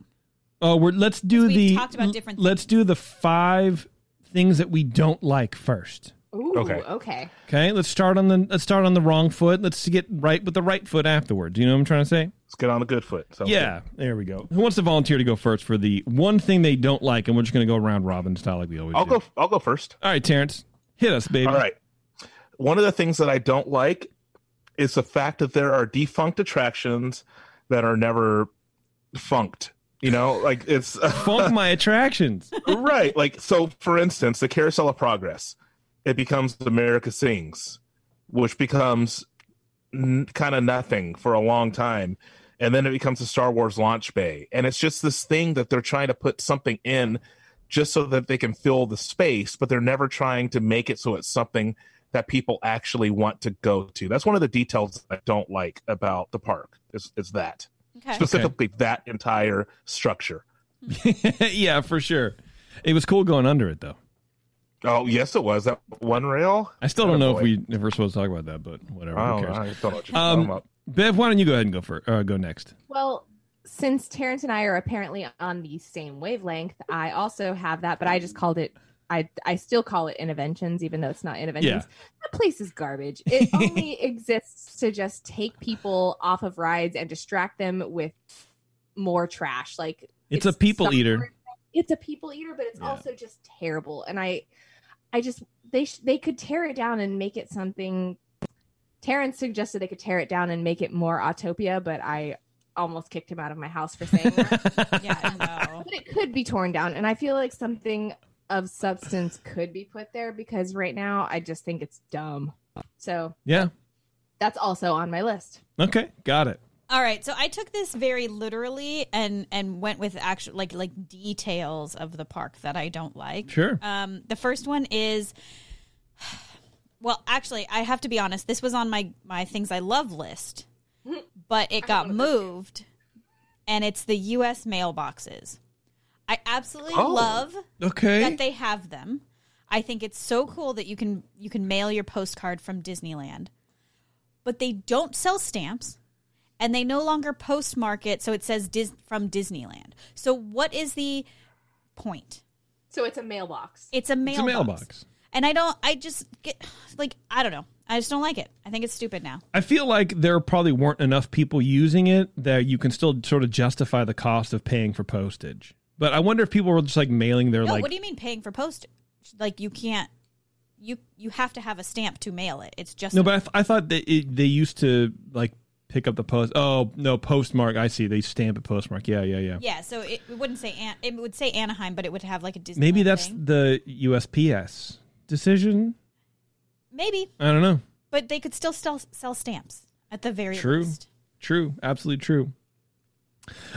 oh, we're let's do We've the talked about different let's do the five things that we don't like first. Ooh, Okay. Okay. Okay, let's start on the let's start on the wrong foot. Let's get right with the right foot afterwards. You know what I'm trying to say? Let's get on the good foot. So Yeah, there we go. Who wants to volunteer to go first for the one thing they don't like? And we're just going to go around robin style like we always I'll do. go. I'll go first. All right, Terrence, hit us, baby. All right. One of the things that I don't like is the fact that there are defunct attractions that are never funked. You know, like it's funk my attractions. right. Like so, for instance, the Carousel of Progress, it becomes America Sings, which becomes n- kind of nothing for a long time, and then it becomes the Star Wars launch bay, and it's just this thing that they're trying to put something in, just so that they can fill the space, but they're never trying to make it so it's something that people actually want to go to. That's one of the details I don't like about the park. Is is that Okay. specifically that entire structure? yeah, for sure. It was cool going under it though. Oh yes, it was that one rail. I still don't know if we if we're supposed to talk about that, but whatever. Oh, who cares? I don't know what you're Um, about. Bev, why don't you go ahead and go for uh, go next? Well, since Terrence and I are apparently on the same wavelength, I also have that, but I just called it. I I still call it Innoventions, even though it's not Innoventions. That place is garbage. It only exists to just take people off of rides and distract them with more trash. Like It's a people somewhere- eater. It's a people eater, but it's Yeah. also just terrible. And I, I just they sh- they could tear it down and make it something. Terrence suggested they could tear it down and make it more Autopia, but I almost kicked him out of my house for saying that. yeah, no. but it could be torn down, and I feel like something of substance could be put there because right now I just think it's dumb. So Yeah. that's also on my list. Okay, got it. All right, so I took this very literally and and went with actual like like details of the park that I don't like. Sure. Um, the first one is, well, actually, I have to be honest. This was on my my things I love list, but it got moved, and it's the U.S. mailboxes. I absolutely Oh. love Okay. that they have them. I think it's so cool that you can you can mail your postcard from Disneyland. But they don't sell stamps and they no longer postmark it so it says Dis- from Disneyland. So what is the point? So it's a mailbox. It's a It's mailbox. a mailbox. And I don't I just get like I don't know. I just don't like it. I think it's stupid now. I feel like there probably weren't enough people using it that you can still sort of justify the cost of paying for postage. But I wonder if people were just like mailing their No, like what do you mean paying for postage? Like you can't you you have to have a stamp to mail it. It's just No, but I, th- I thought that it, they used to like pick up the post. Oh no, postmark. I see. They stamp a postmark. Yeah, yeah, yeah. Yeah, so it, it wouldn't say An- it would say Anaheim, but it would have like a Disney. Maybe that's the USPS decision. maybe, I don't know. but they could still sell sell stamps at the very True. least. True. Absolutely true.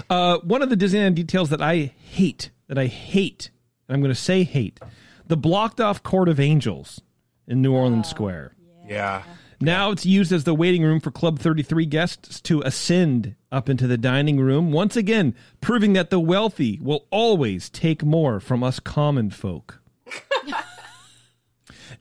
Uh, one of the Disneyland details that I hate, that I hate, and I'm going to say hate, the blocked off Court of Angels in New Orleans Square. Yeah. Now it's used as the waiting room for Club 33 guests to ascend up into the dining room, once again proving that the wealthy will always take more from us common folk.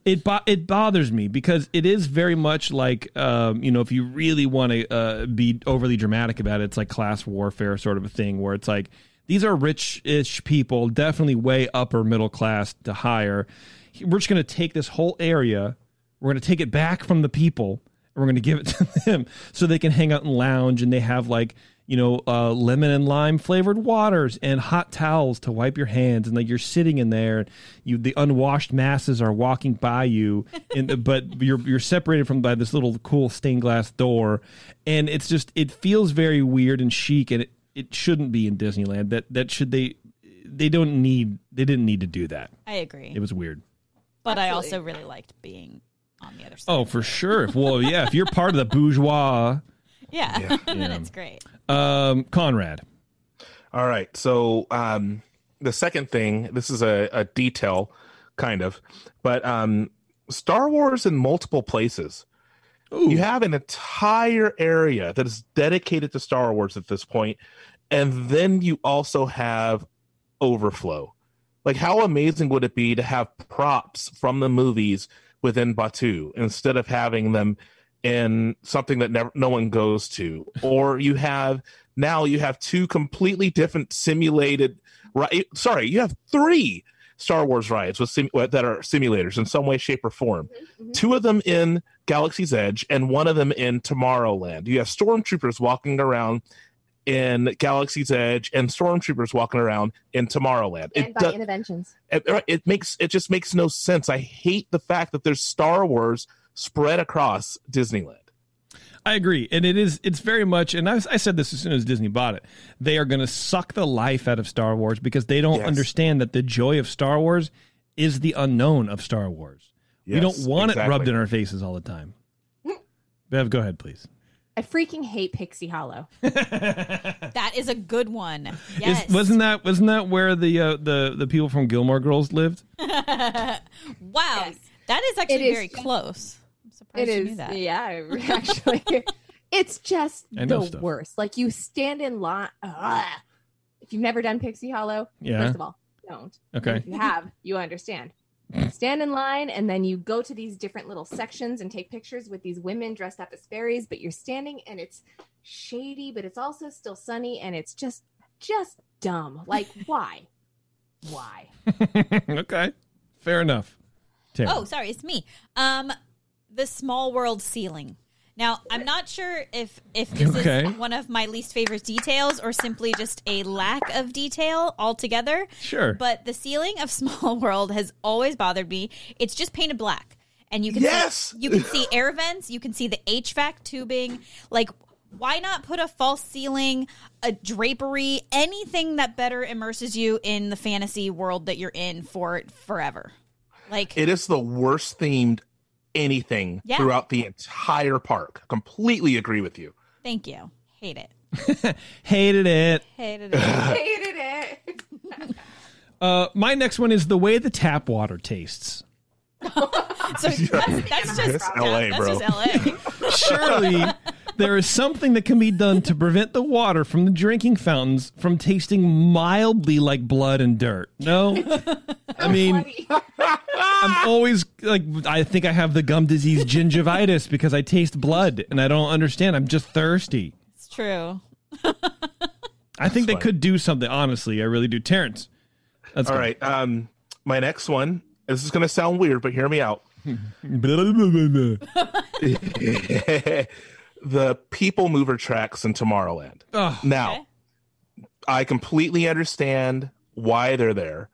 it bo- it bothers me because it is very much like um, you know if you really want to uh, be overly dramatic about it, it's like class warfare sort of a thing where it's like these are rich-ish people, definitely way upper middle class to higher. We're just going to take this whole area, we're going to take it back from the people, and we're going to give it to them so they can hang out and lounge, and they have like you know, uh, lemon and lime flavored waters and hot towels to wipe your hands, and like you're sitting in there, you the unwashed masses are walking by you, and but you're you're separated from by this little cool stained glass door, and it's just it feels very weird and chic, and it, it shouldn't be in Disneyland. That that should they they don't need they didn't need to do that. I agree, It was weird. but I also really liked being on the other side. Oh, for sure. Well, yeah, if you're part of the bourgeois, yeah, then Yeah. it's great. um, Conrad. All right. So um, the second thing, this is a, a detail, kind of, but um, Star Wars in multiple places. You have an entire area that is dedicated to Star Wars at this point, and then you also have overflow. Like, how amazing would it be to have props from the movies within Batuu instead of having them in something that never no one goes to? Or you have now you have two completely different simulated right sorry you have three star wars rides with sim- uh, that are simulators in some way shape or form. Mm-hmm, mm-hmm. Two of them in galaxy's edge and one of them in tomorrowland. You have stormtroopers walking around in galaxy's edge and stormtroopers walking around in tomorrowland And it, by do- Innoventions. it, it makes it just makes no sense i hate the fact that there's star wars spread across disneyland I agree, and it is. It's very much, and I, I said this as soon as Disney bought it. They are going to suck the life out of Star Wars because they don't Yes. understand that the joy of Star Wars is the unknown of Star Wars. we don't want it rubbed in our faces all the time. Bev, go ahead, please. I freaking hate Pixie Hollow. That is a good one. Yes. Is, wasn't that wasn't that where the uh, the the people from Gilmore Girls lived? wow. That is actually It is very just- close. I'm surprised It you is, knew that. yeah, actually. it's just the stuff. worst. Like you stand in line. Ugh. If you've never done Pixie Hollow, Yeah. first of all, don't. Okay. If you have, you understand. Stand in line, and then you go to these different little sections and take pictures with these women dressed up as fairies. But you're standing, and it's shady, but it's also still sunny, and it's just, just dumb. Like why? Why? okay, fair enough. Tara. Oh, sorry, it's me. Um, the small world ceiling. Now, I'm not sure if if this Okay. is one of my least favorite details or simply just a lack of detail altogether. Sure. But the ceiling of Small World has always bothered me. It's just painted black, and you can Yes! see, you can see air vents, you can see the HVAC tubing. Like, why not put a false ceiling, a drapery, anything that better immerses you in the fantasy world that you're in for forever? Like, It is the worst themed anything Yeah. throughout the entire park. Completely agree with you. Thank you. Hate it. Hated it. Hated it. Hated it. Uh, my next one is the way the tap water tastes. so that's, that's just It's LA, that's bro. just LA. Surely there is something that can be done to prevent the water from the drinking fountains from tasting mildly like blood and dirt. No, I mean, I'm always like, I think I have the gum disease gingivitis because I taste blood and I don't understand. I'm just thirsty. It's true. I think they could do something. Honestly, I really do. Terrence, let's All go. right. Um, my next one. This is going to sound weird, but hear me out. the people mover tracks in Tomorrowland. Oh, Now, Okay. I completely understand why they're there.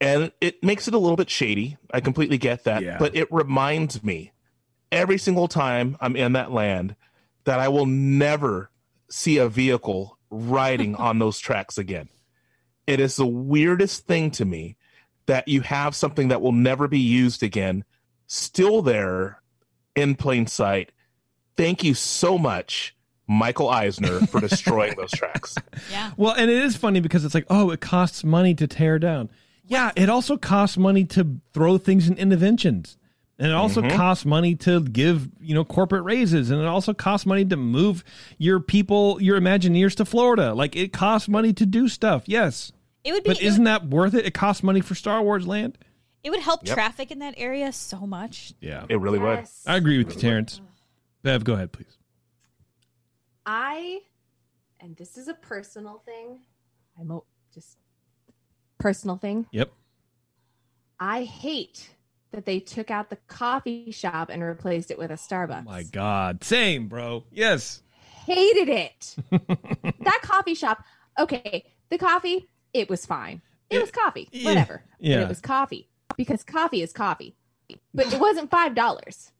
And it makes it a little bit shady. I completely get that. Yeah. But it reminds me every single time I'm in that land that I will never see a vehicle riding on those tracks again. It is the weirdest thing to me that you have something that will never be used again still there in plain sight. Thank you so much, Michael Eisner, for destroying those tracks. Yeah. Well, and it is funny because it's like, oh, it costs money to tear down. Yeah, it also costs money to throw things in Innoventions. And it also mm-hmm. costs money to give, you know, corporate raises. And it also costs money to move your people, your Imagineers to Florida. Like it costs money to do stuff. Yes. It would be But isn't that worth it? It costs money for Star Wars land. it would help Yep. traffic in that area so much. Yeah. It really would. I agree with you, Terrence. Bev, go ahead, please. I, and this is a personal thing. I'm a, just personal thing. Yep. I hate that they took out the coffee shop and replaced it with a Starbucks. Oh my God. Same, bro. Yes. Hated it. that coffee shop. Okay, the coffee. It was fine. It was coffee. Yeah. Whatever. But Yeah. it was coffee because coffee is coffee. But it wasn't five dollars.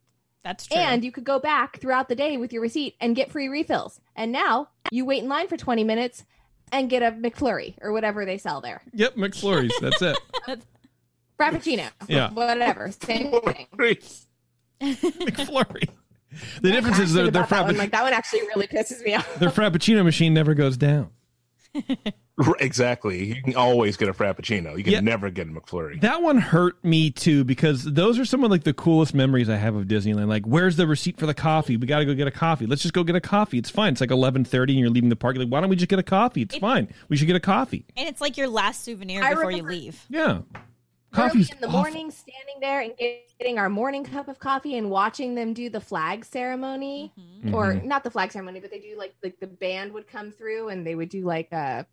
That's true. And you could go back throughout the day with your receipt and get free refills. And now you wait in line for 20 minutes and get a McFlurry or whatever they sell there. Yep. McFlurries. That's it. Frappuccino. Yeah. Whatever. Same thing. McFlurry. The difference is their, Passionate their, about that frappuccino, Like that one actually really pisses me off. their frappuccino machine never goes down. Exactly. You can always get a Frappuccino. You can Yeah. never get a McFlurry. That one hurt me too because those are some of like the coolest memories I have of Disneyland. Like, where's the receipt for the coffee? We got to go get a coffee. Let's just go get a coffee. It's fine. It's like eleven thirty, and you're leaving the park. You're like, why don't we just get a coffee? It's fine. We should get a coffee. and it's like your last souvenir I before remember- you leave. Yeah, Early coffee's in the awful. morning, standing there and getting our morning cup of coffee and watching them do the flag ceremony, Mm-hmm. or Mhm. not the flag ceremony, but they do like like the band would come through and they would do like uh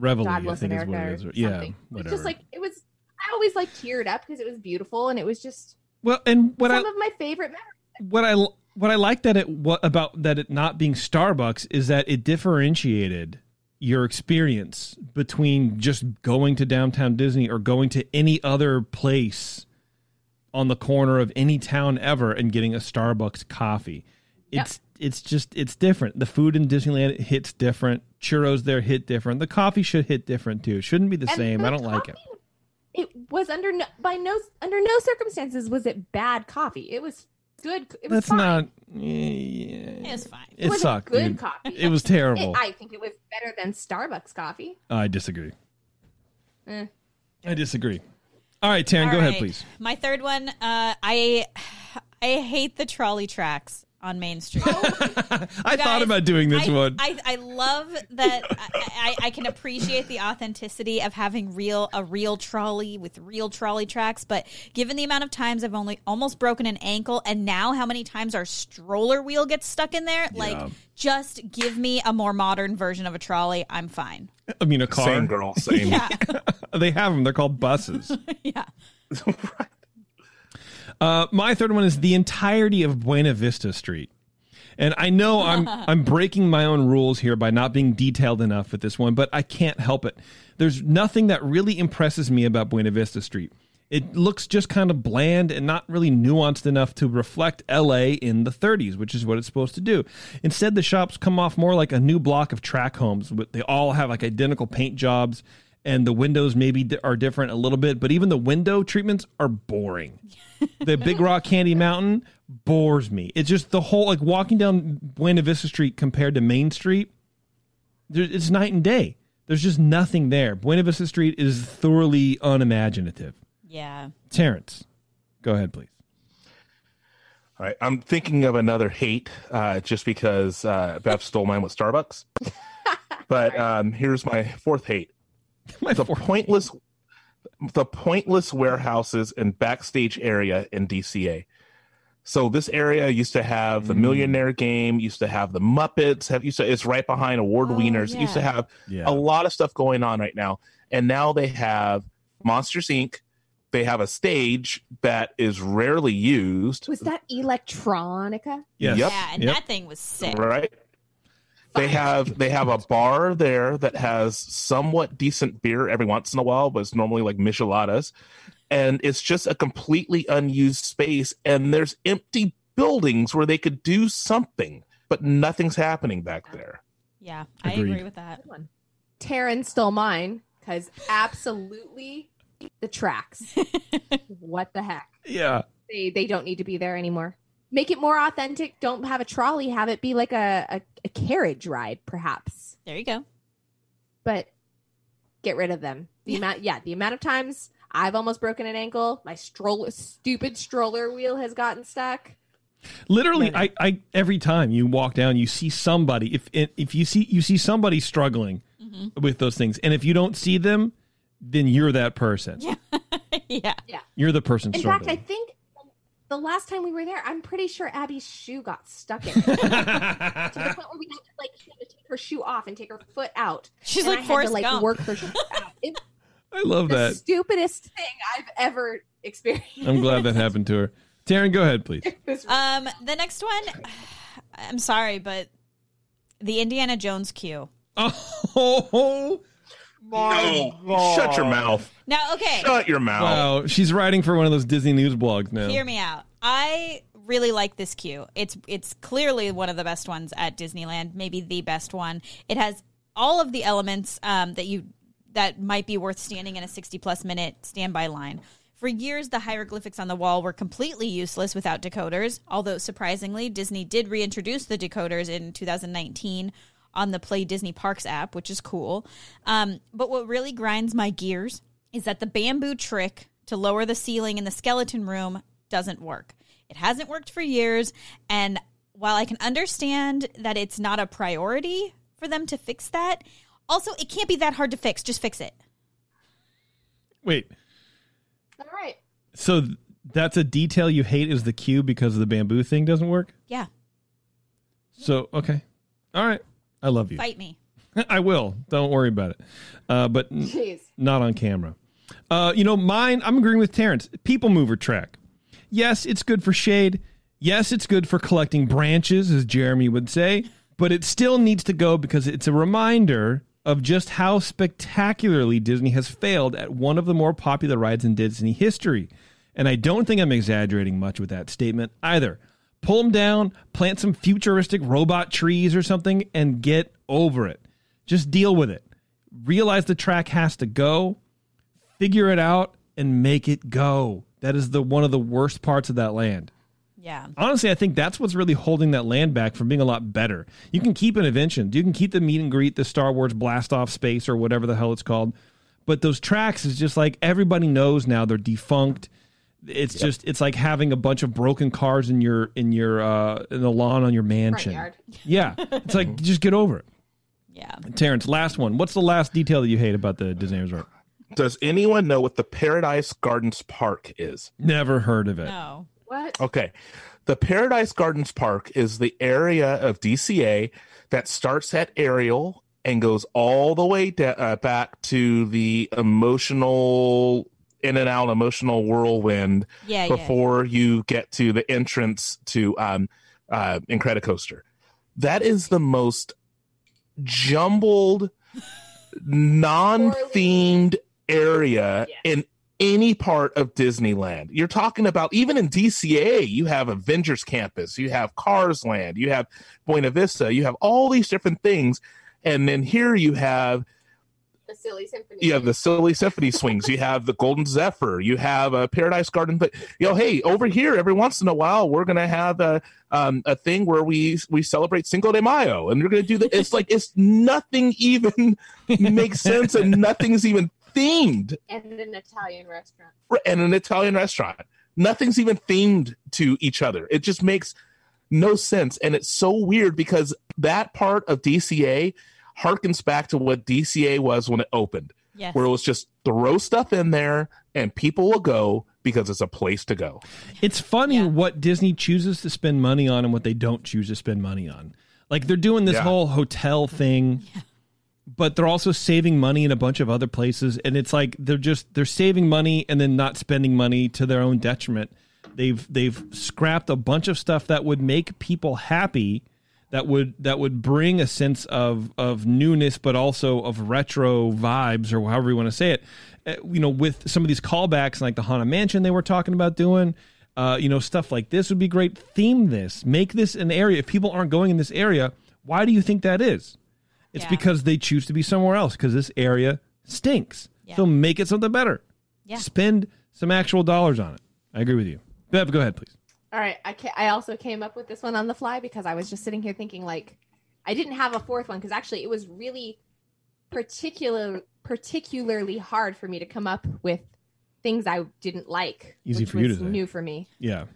Reveille. God bless is America what or it is. Yeah, It's whatever. just like it was. I always like teared up because it was beautiful and it was just well, and what some I of my favorite memories. what I what I like that it what about that it not being Starbucks is that it differentiated your experience between just going to downtown Disney or going to any other place on the corner of any town ever and getting a Starbucks coffee. it's it's just it's different. The food in Disneyland hits different. Churros there hit different. The coffee should hit different too. It shouldn't be the And same. I don't like it. It was under no, by no under no circumstances was it bad coffee. It was good. It was That's fine. not. Yeah, It's fine. it wasn't sucked. good dude. coffee. It was terrible. It- I think it was better than Starbucks coffee. I disagree. Eh. I disagree. All right, Taryn, All go ahead, please. My third one, uh, I I hate the trolley tracks on Main Street. I thought about doing this I, one. I, I love that I, I, I can appreciate the authenticity of having real a real trolley with real trolley tracks, but given the amount of times I've only almost broken an ankle and now how many times our stroller wheel gets stuck in there, like just give me a more modern version of a trolley. I'm fine. I mean, a car. Same girl, same. Yeah. they have them. They're called buses. yeah. Uh, my third one is the entirety of Buena Vista Street. And I know I'm I'm breaking my own rules here by not being detailed enough with this one, but I can't help it. There's nothing that really impresses me about Buena Vista Street. It looks just kind of bland and not really nuanced enough to reflect LA in the 30s, which is what it's supposed to do. Instead, the shops come off more like a new block of track homes. They all have like identical paint jobs, and the windows maybe are different a little bit, but even the window treatments are boring the Big Rock Candy Mountain bores me. It's just the whole like walking down Buena Vista Street compared to Main Street. It's night and day. There's just nothing there. Buena Vista Street is thoroughly unimaginative. Yeah. Terrence, go ahead, please. All right, I'm thinking of another hate uh, just because uh, Bev stole mine with Starbucks. but um, here's my fourth hate: My the fourth- pointless, the pointless warehouses and backstage area in DCA. So this area used to have the hmm. Millionaire Game, used to have the Muppets. Have used to, it's right behind Award Oh, Wieners. It used to have Yeah. a lot of stuff going on right now, and now they have Monsters Inc. They have a stage that is rarely used. Was that electronica? Yes. Yep. Yeah, and Yep. that thing was sick. Right. They have they have a bar there that has somewhat decent beer every once in a while, but it's normally like micheladas, and it's just a completely unused space. And there's empty buildings where they could do something, but nothing's happening back there. Yeah, I Agreed. agree with that. Good one. Taryn stole mine because absolutely the tracks. what the heck? Yeah. They they don't need to be there anymore. Make it more authentic. Don't have a trolley. Have it be like a, a, a carriage ride, perhaps. There you go. But get rid of them. The amount, yeah, the amount of times I've almost broken an ankle. My stroller, stupid stroller wheel has gotten stuck. Literally, No, no. I, I every time you walk down, you see somebody. If if you see you see somebody struggling Mm-hmm. with those things, and if you don't see them, then you're that person. Yeah. yeah. You're the person In fact, struggling. I think the last time we were there, I'm pretty sure Abby's shoe got stuck in it. to the point where we had to like she had to take her shoe off and take her foot out. She's And like I had to like Gump. work her shoe out. It's I love the that. stupidest thing I've ever experienced. I'm glad that happened to her. Taryn, go ahead, please. Um, the next one, I'm sorry, but the Indiana Jones queue. Oh, No, shut your mouth. Now, okay, Shut your mouth. wow. She's writing for one of those Disney news blogs now. hear me out. I really like this queue. It's it's clearly one of the best ones at Disneyland, maybe the best one. It has all of the elements um, that you that might be worth standing in a 60 plus minute standby line. For years, the hieroglyphics on the wall were completely useless without decoders, although surprisingly, Disney did reintroduce the decoders in 2019 on the Play Disney Parks app, which is cool. Um, but what really grinds my gears is that the bamboo trick to lower the ceiling in the skeleton room doesn't work. It hasn't worked for years, and while I can understand that it's not a priority for them to fix that, also it can't be that hard to fix. Just fix it. Wait, All right. so that's a detail you hate is the cue because the bamboo thing doesn't work? Yeah, So, okay. All right. I love you. fight me. I will. Don't worry about it. Uh, but n- Jeez. not on camera. Uh, you know, mine, I'm agreeing with Terrence. People mover track. Yes, it's good for shade. Yes, it's good for collecting branches, as Jeremy would say, but it still needs to go because it's a reminder of just how spectacularly Disney has failed at one of the more popular rides in Disney history. And I don't think I'm exaggerating much with that statement either. Pull them down, plant some futuristic robot trees or something, and get over it. Just deal with it. Realize the track has to go, figure it out, and make it go. That is the one of the worst parts of that land. Yeah. Honestly, I think that's what's really holding that land back from being a lot better. You can keep an invention. You can keep the meet and greet, the Star Wars blast off space or whatever the hell it's called. But those tracks is just like everybody knows now they're defunct. It's just it's like having a bunch of broken cars in your in your uh in the lawn on your mansion. Front yard. Yeah. It's like just get over it. Yeah. Terrence, last one. What's the last detail that you hate about the Disney Resort? Does anyone know what the Paradise Gardens Park is? Never heard of it. No. What? Okay. The Paradise Gardens Park is the area of DCA that starts at Ariel and goes all the way da- uh, back to the emotional, in and out emotional whirlwind Yeah, yeah. before you get to the entrance to um, uh, Incredicoaster. That is the most jumbled, non themed area in any part of Disneyland. You're talking about even in DCA, you have Avengers Campus, you have Cars Land, you have Buena Vista, you have all these different things. And then here you have The silly symphony. you have the silly symphony swings, you have the Golden Zephyr, you have a Paradise Garden. But you know, hey, over here, every once in a while, we're gonna have a um, a thing where we we celebrate Cinco de Mayo, and we're gonna do the. It's like it's nothing even makes sense, and nothing's even themed And an Italian restaurant. and an Italian restaurant. Nothing's even themed to each other. It just makes no sense. And it's so weird because that part of DCA harkens back to what DCA was when it opened, Yes. where it was just throw stuff in there and people will go because it's a place to go. It's funny what Disney chooses to spend money on and what they don't choose to spend money on. Like they're doing this Yeah. whole hotel thing, but they're also saving money in a bunch of other places and it's like they're just they're saving money and then not spending money to their own detriment. They've they've scrapped a bunch of stuff that would make people happy that would that would bring a sense of of newness but also of retro vibes or however you want to say it. Uh, you know with some of these callbacks like the haunted mansion they were talking about doing uh, you know stuff like this would be great. Theme this. Make this an area. If people aren't going in this area why do you think that is? It's Yeah. because they choose to be somewhere else because this area stinks. Yeah. so make it something better. Yeah. spend some actual dollars on it. I agree with you. Bev, go ahead please All right, I ca- I also came up with this one on the fly because I was just sitting here thinking like I didn't have a fourth one because actually it was really particular particularly hard for me to come up with things I didn't like. Easy which for you was to say. New for me. yeah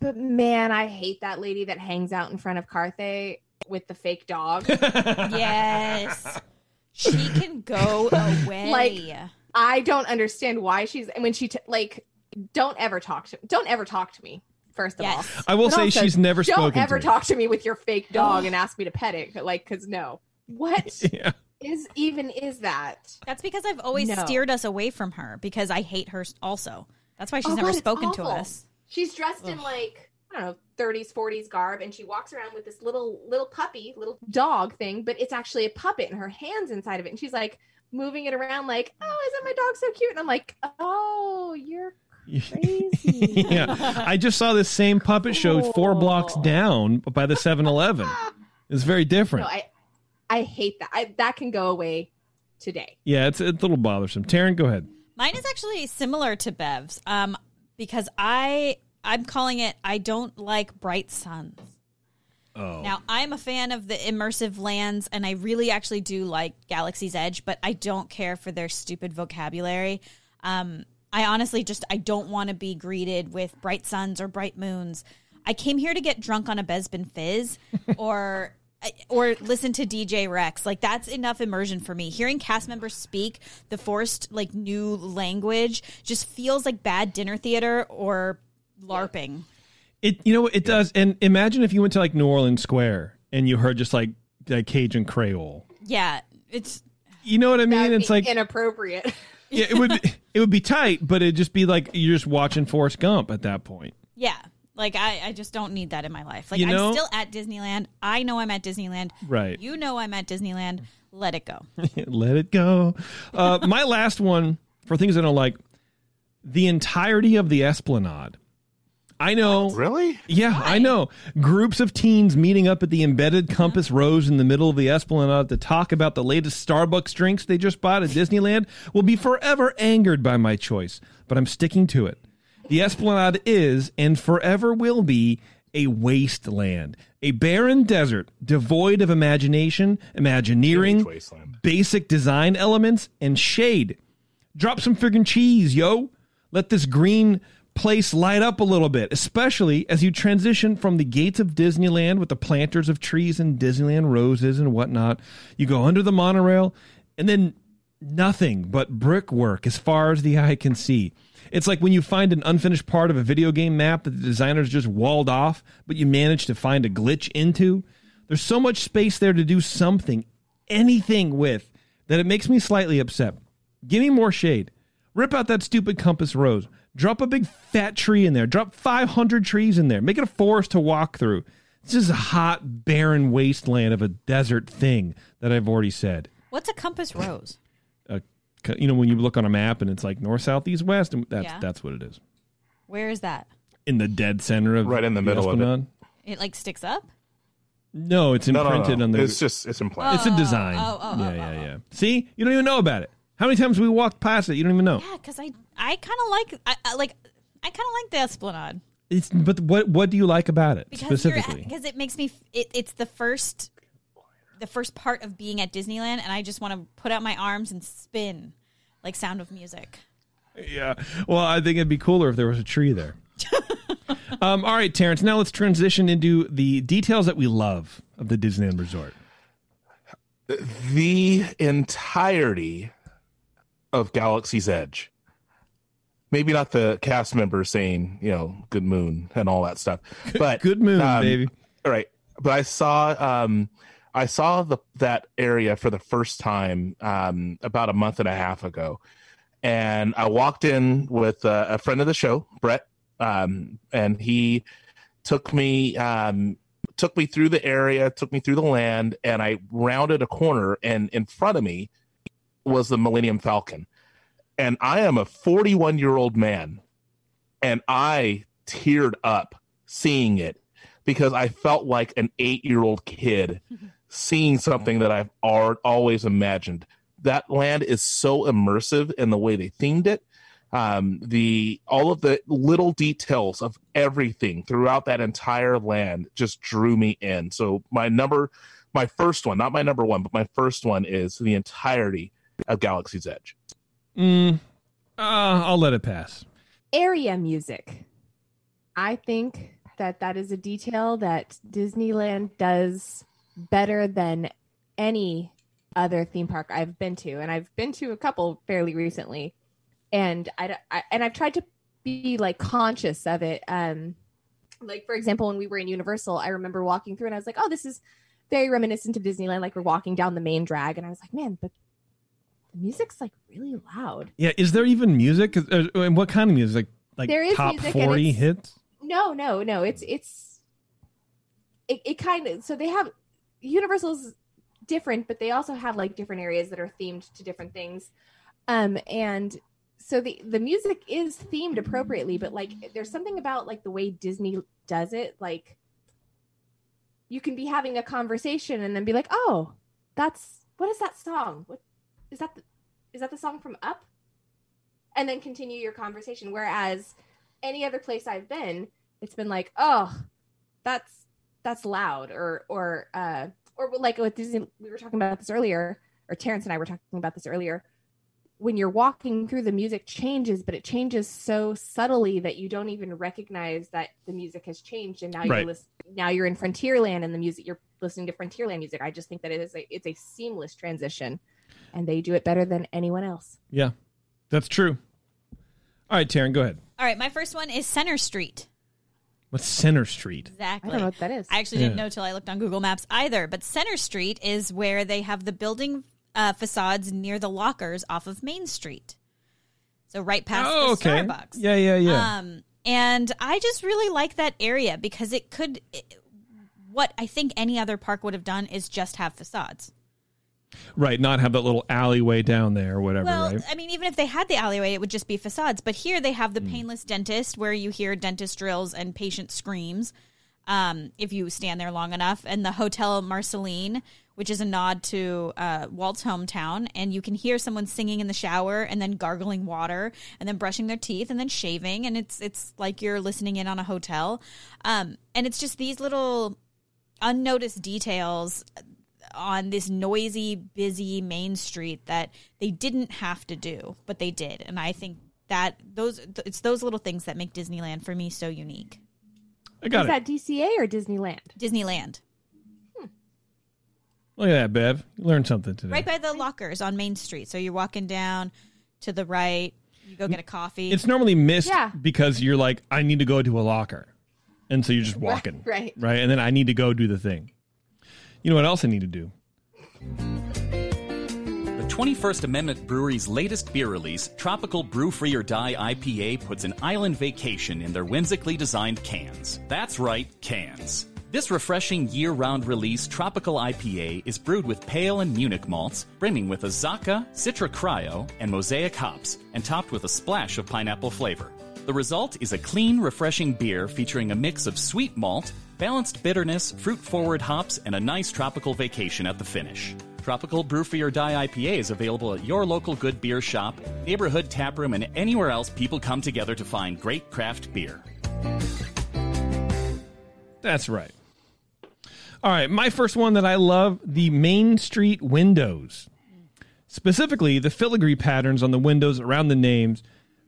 But man, I hate that lady that hangs out in front of Carthay with the fake dog. Yes. she can go away. Like, I don't understand why she's and when she t- like don't ever talk to don't ever talk to me. First of Yes. all, I will But say also, she's never don't spoken ever to me. talk to me with your fake dog and ask me to pet it. Like, cause no, what is yeah even is that? That's because I've always No. steered us away from her because I hate her also. That's why she's Oh, never God, spoken to us. She's dressed in like I don't know, 30s, 40s garb, and she walks around with this little little puppy, little dog thing, but it's actually a puppet, and her hands inside of it, and she's like moving it around, like, oh, isn't my dog so cute? And I'm like, oh, you're crazy. yeah. I just saw this same puppet show four blocks down by the 7 Eleven. It's very different. No, I I hate that. I, that can go away today. yeah, it's, it's a little bothersome. Taryn, go ahead. Mine is actually similar to Bev's, um, because I I'm calling it I don't like bright suns. Oh. Now I'm a fan of the immersive lands, and I really actually do like Galaxy's Edge, but I don't care for their stupid vocabulary. Um, I honestly just I don't want to be greeted with bright suns or bright moons. I came here to get drunk on a Bespin Fizz, or or listen to DJ Rex. Like that's enough immersion for me. Hearing cast members speak the forced like new language just feels like bad dinner theater or LARPing. It you know what it does. And imagine if you went to like New Orleans Square and you heard just like like Cajun Creole. Yeah, it's You know what I mean? It's like inappropriate. yeah, it would it would be tight, but it'd just be like you're just watching Forrest Gump at that point. Yeah. Like I, I just don't need that in my life. Like You know- I'm still at Disneyland. I know I'm at Disneyland. Right. You know I'm at Disneyland. Let it go. Let it go. Uh, my last one for things I don't like the entirety of the Esplanade. I know. Really? Yeah, I know. Groups of teens meeting up at the embedded Compass Rose in the middle of the Esplanade to talk about the latest Starbucks drinks they just bought at Disneyland will be forever angered by my choice, but I'm sticking to it. The Esplanade is and forever will be a wasteland, a barren desert devoid of imagination, imagineering, basic design elements, and shade. Drop some friggin' cheese, yo. Let this green place light up a little bit, especially as you transition from the gates of Disneyland with the planters of trees and Disneyland roses and whatnot. You go under the monorail, and then nothing but brickwork as far as the eye can see. It's like when you find an unfinished part of a video game map that the designers just walled off, but you manage to find a glitch into. There's so much space there to do something, anything with, that it makes me slightly upset. Give me more shade. Rip out that stupid compass rose. Drop a big fat tree in there. Drop 500 trees in there. Make it a forest to walk through. This is a hot, barren wasteland of a desert thing that I've already said. What's a compass rose? Uh, you know, when you look on a map and it's like north, south, east, west, and that's Yeah. that's what it is. Where is that? In the dead center of Right in the middle of it. It like sticks up. No, it's No, no, no. imprinted on the. It's just it's implied. it's a design. oh, oh, yeah, oh, yeah, yeah. See, you don't even know about it. How many times we walked past it? You don't even know. Yeah, because I I kind of like I, I like I kind of like the Esplanade It's but what what do you like about it because specifically? because it makes me it, it's the first the first part of being at Disneyland, and I just want to put out my arms and spin like Sound of Music. Yeah. Well, I think it'd be cooler if there was a tree there. um, all right, Terrence. Now let's transition into the details that we love of the Disneyland Resort. the entirety of Galaxy's Edge. Maybe not the cast members saying, you know, good moon and all that stuff, but Good moon, um, baby. All right, but I saw um, I saw the that area for the first time um, about a month and a half ago, and I walked in with a, a friend of the show, Brett, um, and he took me um, took me through the area, took me through the land, and I rounded a corner, and in front of me was the Millennium Falcon, and I am a 41 year old man, and I teared up seeing it because I felt like an eight year old kid seeing something that I've always imagined. That land is so immersive in the way they themed it. Um, the all of the little details of everything throughout that entire land just drew me in. So my number, my first one, not my number one, but my first one is the entirety of Galaxy's Edge. Mm, uh, I'll let it pass. area music. I think that that is a detail that Disneyland does better than any other theme park I've been to, and I've been to a couple fairly recently, and I, I and I've tried to be like conscious of it. Um, like for example, when we were in Universal, I remember walking through and I was like, "Oh, this is very reminiscent of Disneyland." Like we're walking down the main drag, and I was like, "Man, but the music's like really loud." Yeah. Is there even music? Uh, and what kind of music? Like There is top forty it's- hits? No, no, no. It's it's it, it kind of so they have Universal's different, but they also have like different areas that are themed to different things. Um and so the the music is themed appropriately, but like there's something about like the way Disney does it, like you can be having a conversation and then be like, "Oh, that's what is that song? What is that? The, is that the song from Up?" And then continue your conversation. Whereas any other place I've been, it's been like, "Oh, that's that's loud," or or uh, or like with Disney, we were talking about this earlier, or Terrence and I were talking about this earlier. When you're walking through, the music changes, but it changes so subtly that you don't even recognize that the music has changed, and now Right. you're lis- now you're in Frontierland, and the music you're listening to Frontierland music. I just think that it is a it's a seamless transition, and they do it better than anyone else. Yeah, that's true. All right, Taryn, go ahead. All right, my first one is Center Street. What's Center Street? Exactly. I don't know what that is. I actually didn't know till I looked on Google Maps either. But Center Street is where they have the building uh, facades near the lockers off of Main Street. So right past Oh, the okay. Starbucks. Yeah, yeah, yeah. Um, and I just really like that area because it could. It, what I think any other park would have done is just have facades. Right, not have that little alleyway down there or whatever, Well, right? I mean, even if they had the alleyway, it would just be facades. But here they have the Hmm. painless dentist where you hear dentist drills and patient screams um, if you stand there long enough. And the Hotel Marceline, which is a nod to uh, Walt's hometown. And you can hear someone singing in the shower and then gargling water and then brushing their teeth and then shaving. And it's, it's like you're listening in on a hotel. Um, and it's just these little unnoticed details on this noisy, busy main street that they didn't have to do, but they did. And I think that those it's those little things that make Disneyland for me so unique. I got Is it. that DCA or Disneyland? Disneyland. Hmm. Look at that, Bev. You learned something today. Right by the lockers on Main Street. So you're walking down to the right, you go get a coffee. It's normally missed Yeah. because you're like, I need to go to a locker. And so you're just walking. right. Right. And then I need to go do the thing. You know what else I need to do? The 21st Amendment Brewery's latest beer release, Tropical Brew Free or Die IPA, puts an island vacation in their whimsically designed cans. That's right, cans. This refreshing year round release, Tropical IPA, is brewed with pale and Munich malts, brimming with Azacca, Citra Cryo, and Mosaic hops, and topped with a splash of pineapple flavor. The result is a clean, refreshing beer featuring a mix of sweet malt, balanced bitterness, fruit forward hops, and a nice tropical vacation at the finish. Tropical Brew Free or Die IPA is available at your local good beer shop, neighborhood taproom, and anywhere else people come together to find great craft beer. That's right. All right, my first one that I love the Main Street windows. Specifically, the filigree patterns on the windows around the names,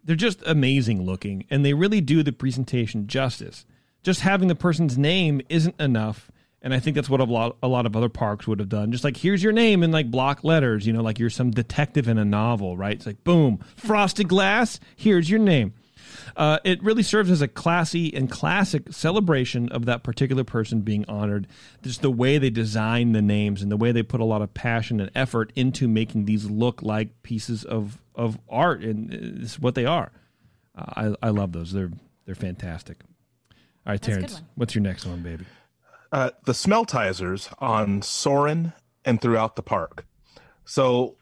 they're just amazing looking and they really do the presentation justice. Just having the person's name isn't enough, and I think that's what a lot a lot of other parks would have done. Just like here's your name in like block letters, you know, like you're some detective in a novel, right? It's like boom, frosted glass, here's your name. Uh, it really serves as a classy and classic celebration of that particular person being honored. Just the way they design the names and the way they put a lot of passion and effort into making these look like pieces of, of art, and it's what they are. Uh, I, I love those. They're they're fantastic. All right, That's Terrence, what's your next one, baby? uh, the smellitzers on Soarin' and throughout the park. So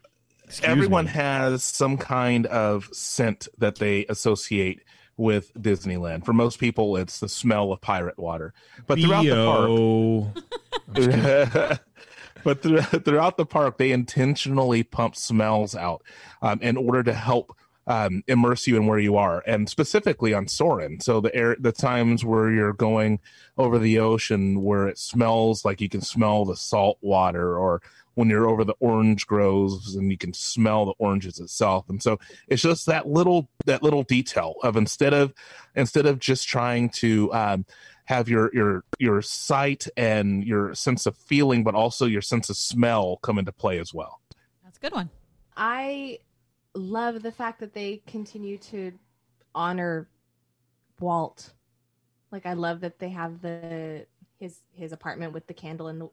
Excuse everyone me. has some kind of scent that they associate with Disneyland. For most people, it's the smell of pirate water. But throughout the park, but through, throughout the park, they intentionally pump smells out um, in order to help um, immerse you in where you are, and specifically on Soarin'. So the air, the times where you're going over the ocean, where it smells like you can smell the salt water, or when you're over the orange groves and you can smell the oranges itself. And so it's just that little that little detail of instead of instead of just trying to um, have your your your sight and your sense of feeling, but also your sense of smell come into play as well. That's a good one. I love the fact that they continue to honor Walt. Like I love that they have the his his apartment with the candle in the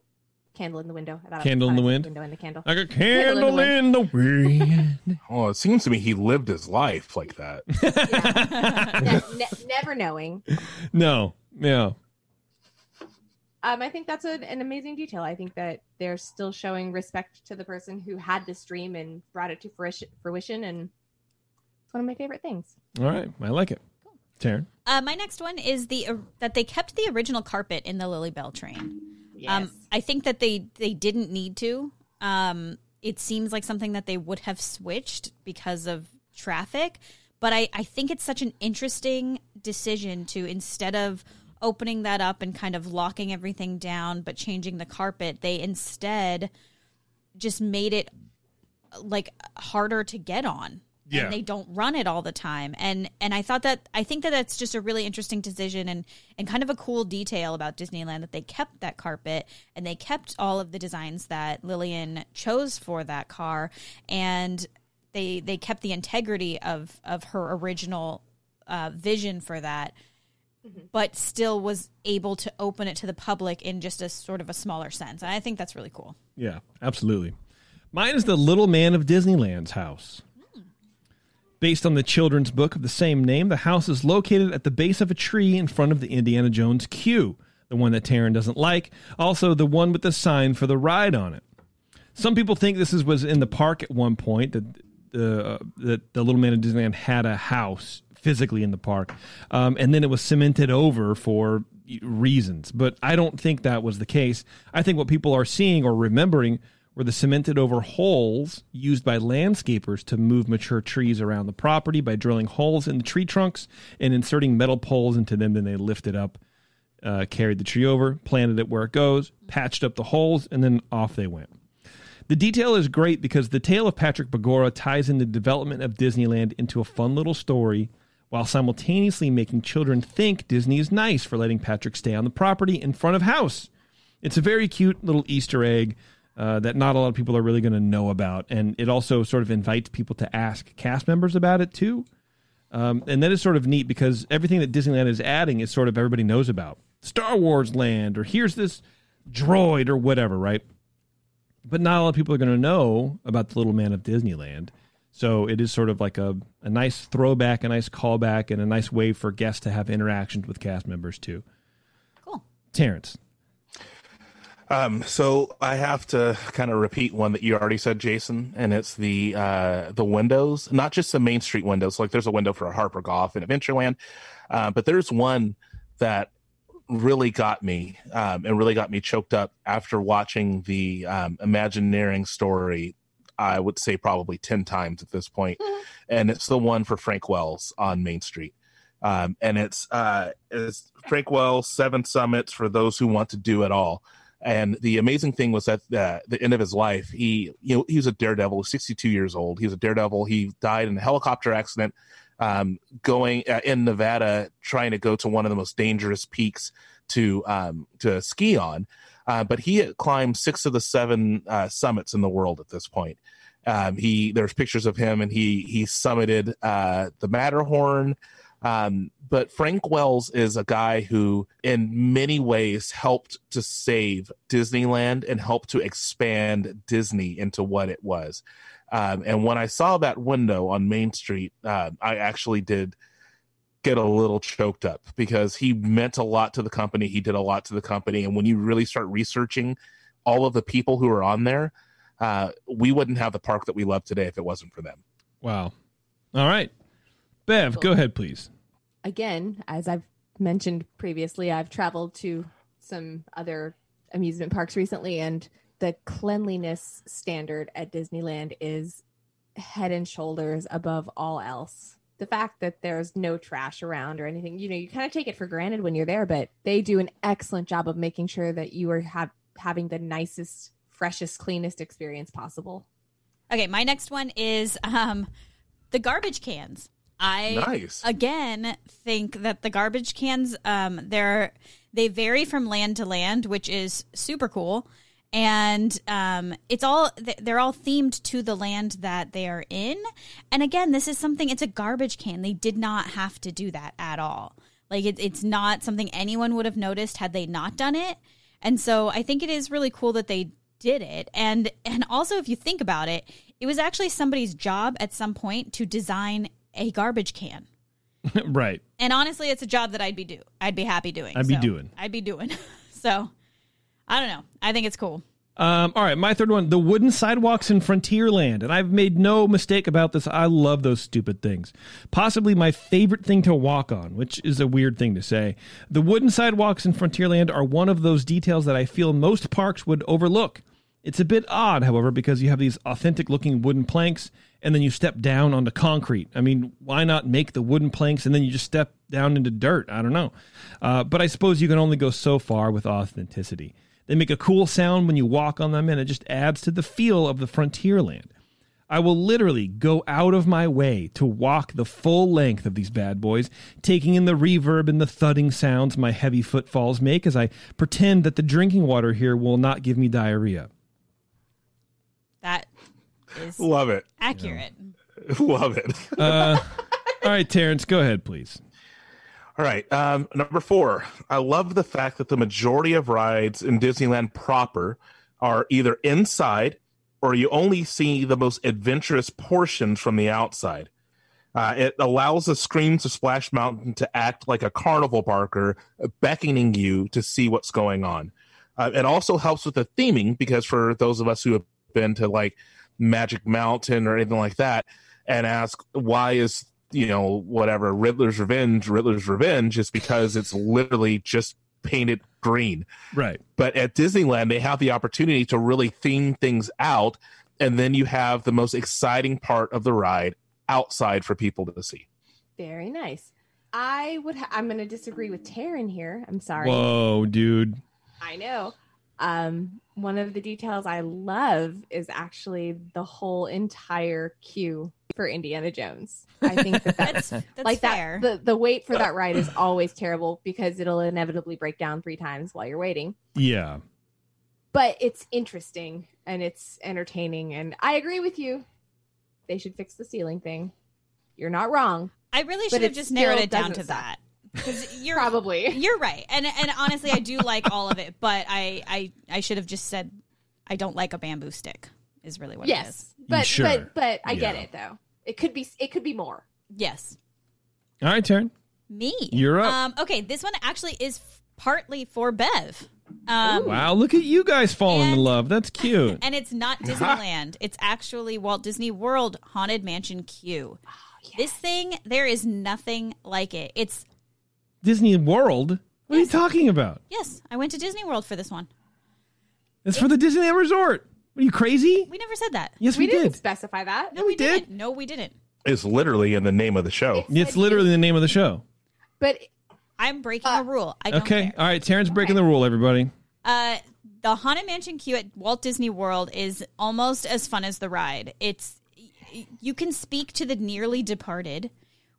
candle in the window. I thought it was Candle in the fun. wind? Window in the candle. Like a Candle candle in the wind. Oh, it seems to me he lived his life like that. Ne- ne- never knowing. no, yeah. Um, I think that's a, an amazing detail. I think that they're still showing respect to the person who had this dream and brought it to fruition, fruition and it's one of my favorite things. All right, I like it. Taryn. Uh, my next one is the uh, that they kept the original carpet in the Lilly Belle train. Um, I think that they they didn't need to. Um, it seems like something that they would have switched because of traffic, but I I think it's such an interesting decision to instead of opening that up and kind of locking everything down, but changing the carpet, they instead just made it like harder to get on. Yeah. and they don't run it all the time. And and i thought that i think that that's just a really interesting decision and and kind of a cool detail about disneyland that they kept that carpet and they kept all of the designs that lillian chose for that car. And they they kept the integrity of of her original uh, vision for that but still was able to open it to the public in just a sort of a smaller sense and i think that's really cool Yeah, absolutely. Mine is the Little Man of Disneyland's house. Based on the children's book of the same name, the house is located at the base of a tree in front of the Indiana Jones queue, the one that Taryn doesn't like, also the one with the sign for the ride on it. Some people think this is, was in the park at one point that the uh, that the Little Man of Disneyland had a house physically in the park, um, and then it was cemented over for reasons. But I don't think that was the case. I think what people are seeing or remembering were the cemented over holes used by landscapers to move mature trees around the property by drilling holes in the tree trunks and inserting metal poles into them. Then they lifted up, uh, carried the tree over, planted it where it goes, patched up the holes, and then off they went. The detail is great because the tale of Patrick Begorra ties in the development of Disneyland into a fun little story while simultaneously making children think Disney is nice for letting Patrick stay on the property in front of house. It's a very cute little Easter egg uh, that not a lot of people are really going to know about. And it also sort of invites people to ask cast members about it too. Um, and that is sort of neat because everything that Disneyland is adding is sort of everybody knows about. Star Wars Land, or here's this droid, or whatever, right? But not a lot of people are going to know about the Little Man of Disneyland. So it is sort of like a, a nice throwback, a nice callback, and a nice way for guests to have interactions with cast members too. Cool. Terrence. Um, so I have to kind of repeat one that you already said, Jason, and it's the uh, the windows, not just the Main Street windows. Like there's a window for a Harper Goff and Adventureland, uh, but there's one that really got me um, and really got me choked up after watching the um, Imagineering story. I would say probably ten times at this point, and it's the one for Frank Wells on Main Street. Um, and it's uh, it's Frank Wells Seven Summits for those who want to do it all and the amazing thing was that uh, the end of his life, he you know he was a daredevil, 62 years old. He was a daredevil. He died in a helicopter accident um, going uh, in Nevada, trying to go to one of the most dangerous peaks to um, to ski on. Uh, but he climbed six of the seven uh, summits in the world at this point. Um, he there's pictures of him, and he he summited uh, the Matterhorn. Um, but Frank Wells is a guy who, in many ways, helped to save Disneyland and helped to expand Disney into what it was. Um, and when I saw that window on Main Street, uh, I actually did get a little choked up because he meant a lot to the company. He did a lot to the company. And when you really start researching all of the people who are on there, uh, we wouldn't have the park that we love today if it wasn't for them. Wow. All right. Bev, go ahead, please again, as I've mentioned previously, I've traveled to some other amusement parks recently, and the cleanliness standard at Disneyland is head and shoulders above all else. The fact that there's no trash around or anything, you know, you kind of take it for granted when you're there, but they do an excellent job of making sure that you are have, having the nicest, freshest, cleanest experience possible. Okay, my next one is um, the garbage cans. I nice. again think that the garbage cans um they're they vary from land to land, which is super cool. And um, it's all they're all themed to the land that they are in. And again, this is something. It's a garbage can. They did not have to do that at all. Like it, it's not something anyone would have noticed had they not done it. And so I think it is really cool that they did it. And and also if you think about it, it was actually somebody's job at some point to design a garbage can. right. And honestly, it's a job that I'd be do. I'd be happy doing. I'd be doing. I'd be doing. so, I don't know. I think it's cool. Um, all right, my third one: the wooden sidewalks in Frontierland, and I've made no mistake about this. I love those stupid things. Possibly my favorite thing to walk on, which is a weird thing to say. The wooden sidewalks in Frontierland are one of those details that I feel most parks would overlook. It's a bit odd, however, because you have these authentic looking wooden planks and then you step down onto concrete. I mean, why not make the wooden planks and then you just step down into dirt? I don't know. Uh, but I suppose you can only go so far with authenticity. They make a cool sound when you walk on them, and it just adds to the feel of the frontierland. I will literally go out of my way to walk the full length of these bad boys, taking in the reverb and the thudding sounds my heavy footfalls make as I pretend that the drinking water here will not give me diarrhea. That is love it. Accurate. Yeah. love it. uh, all right, Terrence, go ahead, please. All right. Um, number four, I love the fact that the majority of rides in Disneyland proper are either inside or you only see the most adventurous portions from the outside. Uh, it allows the screams of Splash Mountain to act like a carnival barker, beckoning you to see what's going on. Uh, it also helps with the theming because for those of us who have been to like Magic Mountain or anything like that and ask why is you know whatever Riddler's Revenge Riddler's Revenge is because it's literally just painted green. Right. But at Disneyland they have the opportunity to really theme things out and then you have the most exciting part of the ride outside for people to see. Very nice. I would. Ha- I'm going to disagree with Taryn here. I'm sorry. Whoa, dude. I know. Um, one of the details I love is actually the whole entire queue for Indiana Jones. I think that that's, That's like fair. that. The the wait for that ride is always terrible because it'll inevitably break down three times while you're waiting. Yeah. But it's interesting and it's entertaining, and I agree with you. They should fix the ceiling thing. You're not wrong. I really should have just narrowed it down to suck. that. Because you're Probably. you're right, and and honestly, I do like all of it, but I I I should have just said I don't like a bamboo stick. Is really what it is. Yes, but Sure. but but I get it though. It could be it could be more. Yes, All right, turn. me. You're up. Um, okay, this one actually is partly for Bev. Um, Wow, look at you guys falling in love. That's cute. and it's not Disneyland. it's actually Walt Disney World Haunted Mansion Q. This thing, there is nothing like it. It's Disney World? What are you talking about? yes, I went to Disney World for this one. It's for the Disneyland Resort. Are you crazy? We never said that. Yes, we we, didn't did. specify that. No, we did. didn't. No, we didn't. It's literally in the name of the show. It's literally the name of the show. But I'm breaking a rule. I don't Okay. care. All right, Taryn's breaking the rule, everybody. Uh, the Haunted Mansion queue at Walt Disney World is almost as fun as the ride. It's y- you can speak to the nearly departed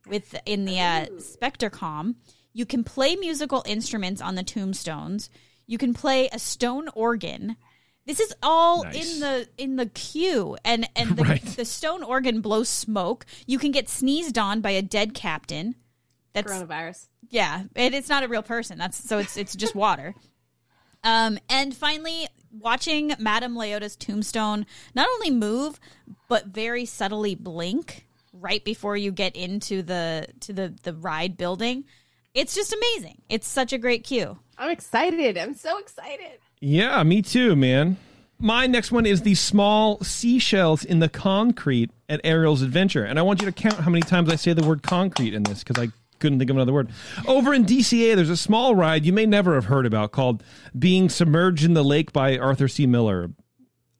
with in the uh, Spectrecom. You can play musical instruments on the tombstones. You can play a stone organ. This is all Nice. in the in the queue, and and the, Right. the stone organ blows smoke. You can get sneezed on by a dead captain. That's coronavirus. yeah, and it's not a real person. That's so it's it's just water. Um, and finally, watching Madame Leota's tombstone not only move but very subtly blink right before you get into the to the the ride building. It's just amazing. It's such a great cue. I'm excited. I'm so excited. Yeah, me too, man. My next one is the small seashells in the concrete at Ariel's Adventure. And I want you to count how many times I say the word concrete in this because I couldn't think of another word. Over in DCA, there's a small ride you may never have heard about called Being Submerged in the Lake by Arthur C. Miller.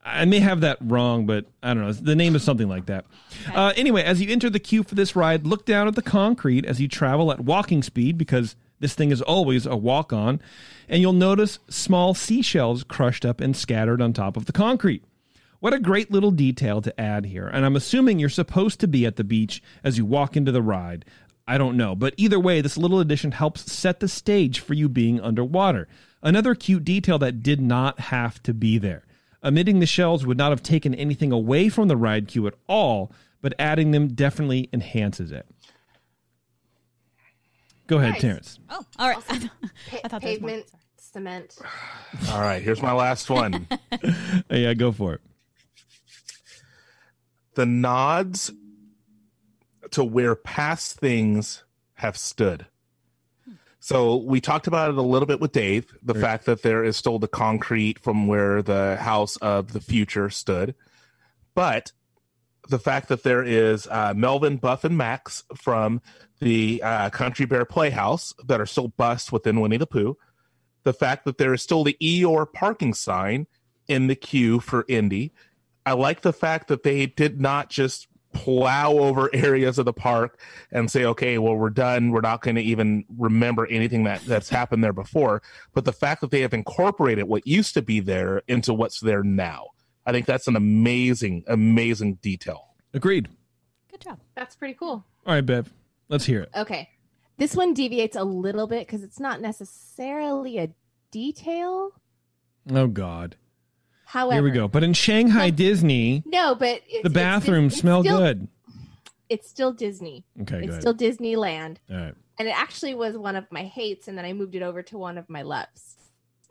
I may have that wrong, but I don't know. The name is something like that. Uh, anyway, as you enter the queue for this ride, look down at the concrete as you travel at walking speed because this thing is always a walk on, and you'll notice small seashells crushed up and scattered on top of the concrete. What a great little detail to add here. And I'm assuming you're supposed to be at the beach as you walk into the ride. I don't know. But either way, this little addition helps set the stage for you being underwater. Another cute detail that did not have to be there. Omitting the shells would not have taken anything away from the ride queue at all, but adding them definitely enhances it. Go ahead, Nice. Terrence. Oh, all right. Pa- I thought there was more. pavement, cement. All right, here's my last one. Yeah, go for it. the nods to where past things have stood. So we talked about it a little bit with Dave, the fact that there is still the concrete from where the house of the future stood, but the fact that there is uh, Melvin, Buff, and Max from the uh, Country Bear Playhouse that are still bust within Winnie the Pooh, the fact that there is still the Eeyore parking sign in the queue for Indy, I like the fact that they did not just plow over areas of the park and say, okay, well, we're done. We're not going to even remember anything that, that's happened there before. But the fact that they have incorporated what used to be there into what's there now, I think that's an amazing, amazing detail. Agreed. Good job. That's pretty cool. All right, Bev, let's hear it. Okay. This one deviates a little bit because it's not necessarily a detail. Oh, God. However, Here we go. But in Shanghai Disney, No, but the it's- it's smell still- good. It's still Disney. Okay, it's still Disneyland. All right. And it actually was one of my hates, and then I moved it over to one of my loves.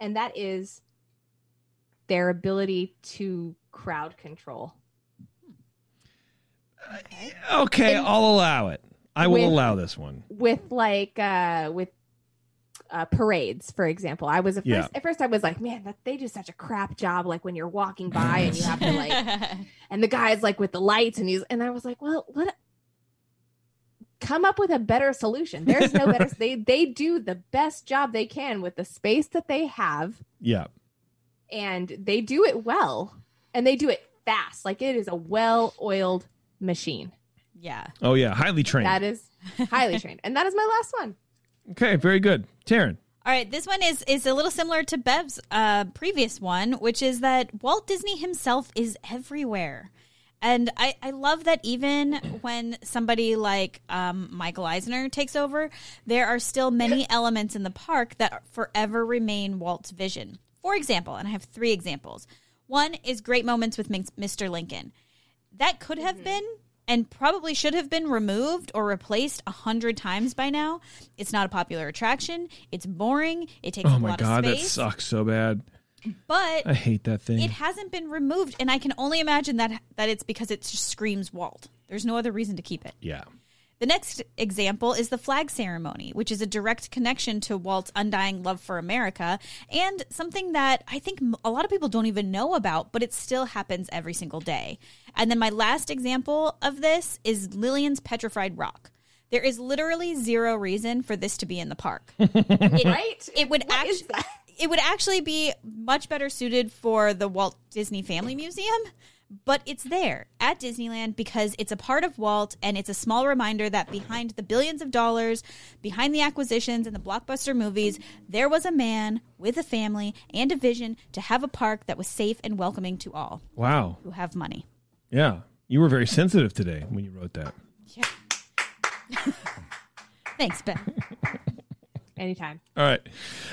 And that is their ability to crowd control. Okay, And- I'll allow it. I will With- allow this one. With like uh with uh, parades, for example. I was at first, Yeah. at first I was like, man, that they do such a crap job. Like when you're walking by and you have to like, and the guy's like with the lights and he's, and I was like, well, what? Come up with a better solution. There's no better. they they do the best job they can with the space that they have, Yeah. and they do it well, and they do it fast. Like it is a well-oiled machine. Yeah. Oh yeah, highly trained. That is highly trained, and that is my last one. Okay, very good. Taryn. All right, this one is is a little similar to Bev's uh, previous one, which is that Walt Disney himself is everywhere. And I, I love that even when somebody like um, Michael Eisner takes over, there are still many elements in the park that forever remain Walt's vision. For example, and I have three examples. One is great moments with Mr. Lincoln. That could have been and probably should have been removed or replaced a hundred times by now. It's not a popular attraction. It's boring. It takes Oh a my lot god, of that sucks so bad. But I hate that thing. it hasn't been removed, and I can only imagine that that it's because it just screams Walt. There's no other reason to keep it. yeah. The next example is the flag ceremony, which is a direct connection to Walt's undying love for America and something that I think a lot of people don't even know about, but it still happens every single day. And then my last example of this is Lillian's Petrified Rock. There is literally zero reason for this to be in the park. It, Right? It would What is actually that? it would actually be much better suited for the Walt Disney Family Museum, but it's there at Disneyland because it's a part of Walt and it's a small reminder that behind the billions of dollars, behind the acquisitions and the blockbuster movies, there was a man with a family and a vision to have a park that was safe and welcoming to all Wow. who have money. Yeah. You were very sensitive today when you wrote that. Yeah. Thanks, Ben. Anytime. All right.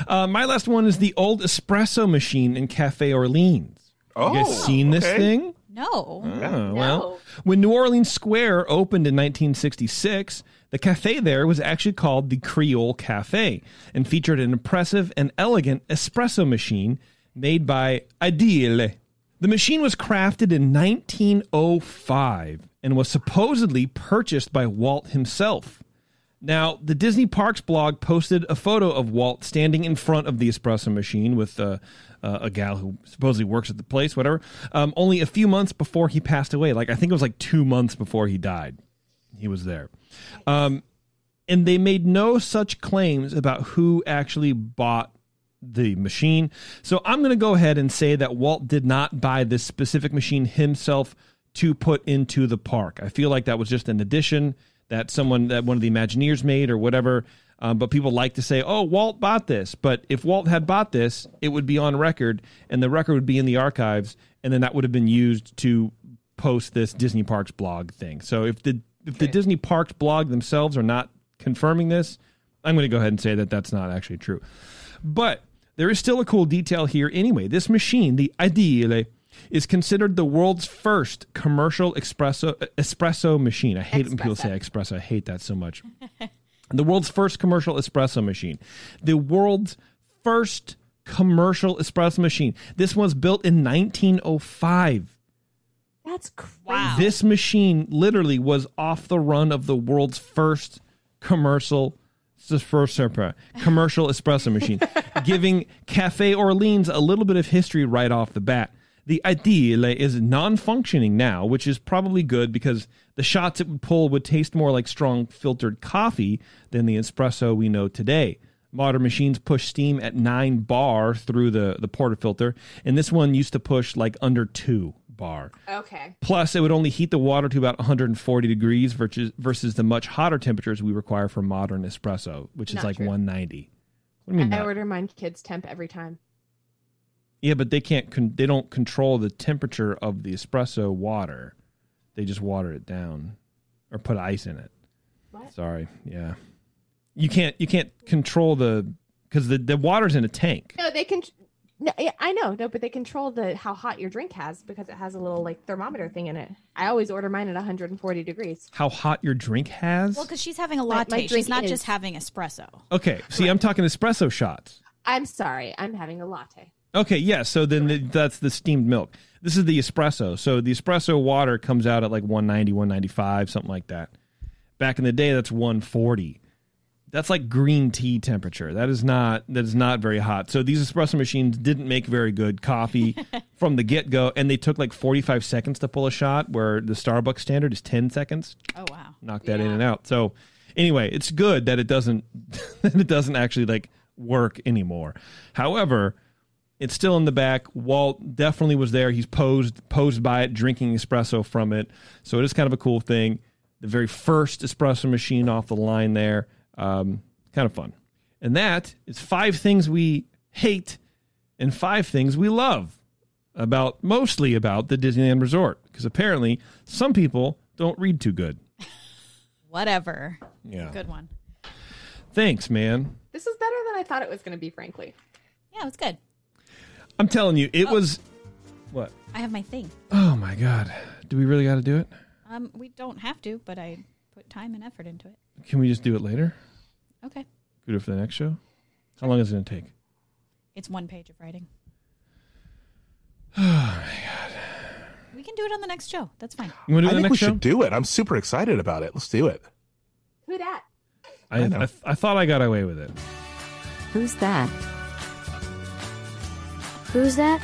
Uh, my last one is the old espresso machine in Cafe Orleans. Oh, you guys seen this okay. thing? No. Oh, well, when New Orleans Square opened in 1966, the cafe there was actually called the Creole Cafe and featured an impressive and elegant espresso machine made by Ideale. The machine was crafted in 1905 and was supposedly purchased by Walt himself. Now, the Disney Parks blog posted a photo of Walt standing in front of the espresso machine with uh, uh, a gal who supposedly works at the place, whatever, um, only a few months before he passed away. Like, I think it was like two months before he died. He was there. Um, and they made no such claims about who actually bought the machine. So I'm going to go ahead and say that Walt did not buy this specific machine himself to put into the park. I feel like that was just an addition that someone that one of the Imagineers made or whatever. Um, but people like to say, "Oh, Walt bought this." But if Walt had bought this, it would be on record, and the record would be in the archives, and then that would have been used to post this Disney Parks blog thing. So if the if the Disney Parks blog themselves are not confirming this, I'm going to go ahead and say that that's not actually true. But there is still a cool detail here anyway. This machine, the Ideale, is considered the world's first commercial espresso espresso machine. I hate it when people say espresso. I hate that so much. the world's first commercial espresso machine. The world's first commercial espresso machine. This was built in 1905. That's crazy. Wow. This machine literally was off the run of the world's first commercial espresso- commercial espresso machine, giving Cafe Orleans a little bit of history right off the bat. The Ideale is non-functioning now, which is probably good because the shots it would pull would taste more like strong filtered coffee than the espresso we know today. Modern machines push steam at 9 bar through the, the portafilter, and this one used to push like under 2 bar. Okay. Plus, it would only heat the water to about 140 degrees versus, versus the much hotter temperatures we require for modern espresso, which is like true. 190. What do you mean? I not? order mine kids temp every time. Yeah, but they can't. Con- they don't control the temperature of the espresso water. They just water it down, or put ice in it. What? Sorry. Yeah. You can't. You can't control the because the the water's in a tank. No, they can. No, I know. No, but they control the how hot your drink has because it has a little like thermometer thing in it. I always order mine at 140 degrees. How hot your drink has. Well, because she's having a My- my latte. she's not is- just having espresso. okay. See, I'm talking espresso shots. I'm sorry, I'm having a latte. Okay, yeah. So then the, that's the steamed milk. This is the espresso. So the espresso water comes out at like 190, 195, something like that. Back in the day, that's 140. That's like green tea temperature. That is not that is not very hot. So these espresso machines didn't make very good coffee from the get go, and they took like forty five seconds to pull a shot, where the Starbucks standard is ten seconds. Oh wow! Knock that in and out. So anyway, it's good that it doesn't that it doesn't actually like work anymore. However, it's still in the back. Walt definitely was there. He's posed posed by it, drinking espresso from it. So it is kind of a cool thing. The very first espresso machine off the line there. Um, kind of fun. And that is five things we hate and five things we love about mostly about the Disneyland Resort. Because apparently some people don't read too good. Whatever. Yeah. Good one. Thanks, man. This is better than I thought it was going to be, frankly. Yeah, it was good. I'm telling you, it was what? I have my thing. Oh my god. Do we really got to do it? Um, we don't have to, but I put time and effort into it. Can we just do it later? Okay. Could do it for the next show? How long is it going to take? It's one page of writing. Oh my god. We can do it on the next show. That's fine. You want to do I the think we next show? should do it. I'm super excited about it. Let's do it. Who that? I, I, I thought I got away with it. Who's that? Who's that?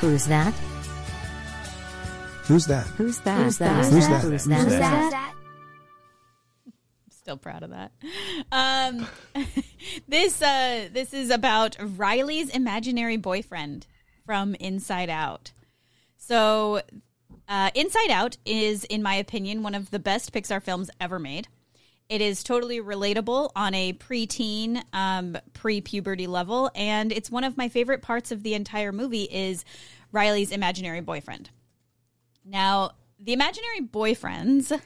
Who's that? Who's that? Who's that? Who's that? Who's Who's that? that? Who's Who's that? Still proud of that. Um, this uh, this is about Riley's imaginary boyfriend from Inside Out. So, uh, Inside Out is, in my opinion, one of the best Pixar films ever made. It is totally relatable on a preteen, um, pre-puberty level, and it's one of my favorite parts of the entire movie is Riley's imaginary boyfriend. Now, the imaginary boyfriends,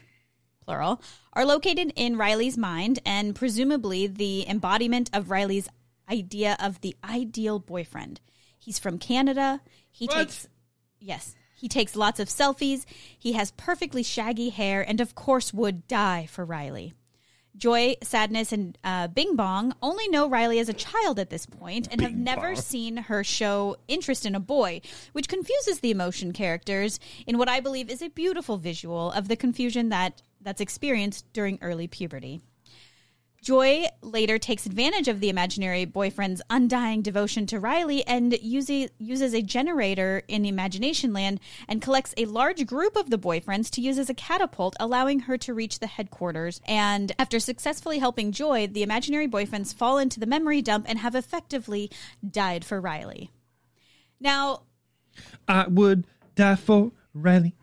plural, are located in Riley's mind and presumably the embodiment of Riley's idea of the ideal boyfriend. He's from Canada. He takes Yes. He takes lots of selfies. He has perfectly shaggy hair and of course would die for Riley. Joy, Sadness, and uh, Bing Bong only know Riley as a child at this point and have never seen her show interest in a boy, which confuses the emotion characters in what I believe is a beautiful visual of the confusion that that's experienced during early puberty. Joy later takes advantage of the imaginary boyfriend's undying devotion to Riley and uses, a generator in Imagination Land and collects a large group of the boyfriends to use as a catapult, allowing her to reach the headquarters. And after successfully helping Joy, the imaginary boyfriends fall into the memory dump and have effectively died for Riley. Now, I would die for Riley.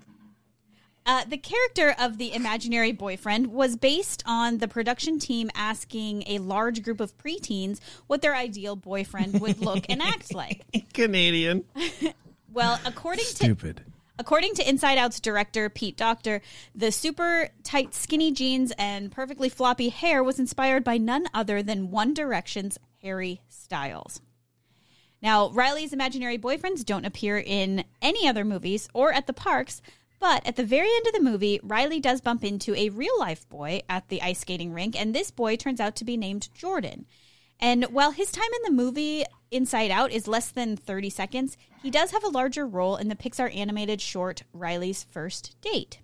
Uh, the character of the imaginary boyfriend was based on the production team asking a large group of preteens what their ideal boyfriend would look and act like. Canadian. Well, according to Stupid. According to Inside Out's director, Pete Docter, the super tight skinny jeans and perfectly floppy hair was inspired by none other than One Direction's Harry Styles. Now, Riley's imaginary boyfriends don't appear in any other movies or at the parks, but at the very end of the movie, Riley does bump into a real life boy at the ice skating rink, and this boy turns out to be named Jordan. And while his time in the movie Inside Out is less than 30 seconds, he does have a larger role in the Pixar animated short Riley's First Date.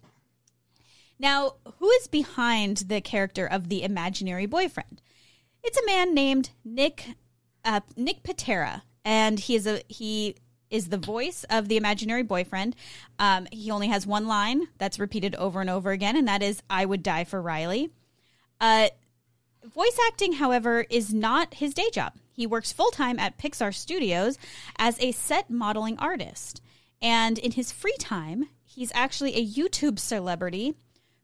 Now, who is behind the character of the imaginary boyfriend? It's a man named Nick uh, Nick Pitera, and he is a he is the voice of the imaginary boyfriend. Um, he only has one line that's repeated over and over again, and that is "I would die for Riley." Uh, voice acting, however, is not his day job. He works full time at Pixar Studios as a set modeling artist, and in his free time, he's actually a YouTube celebrity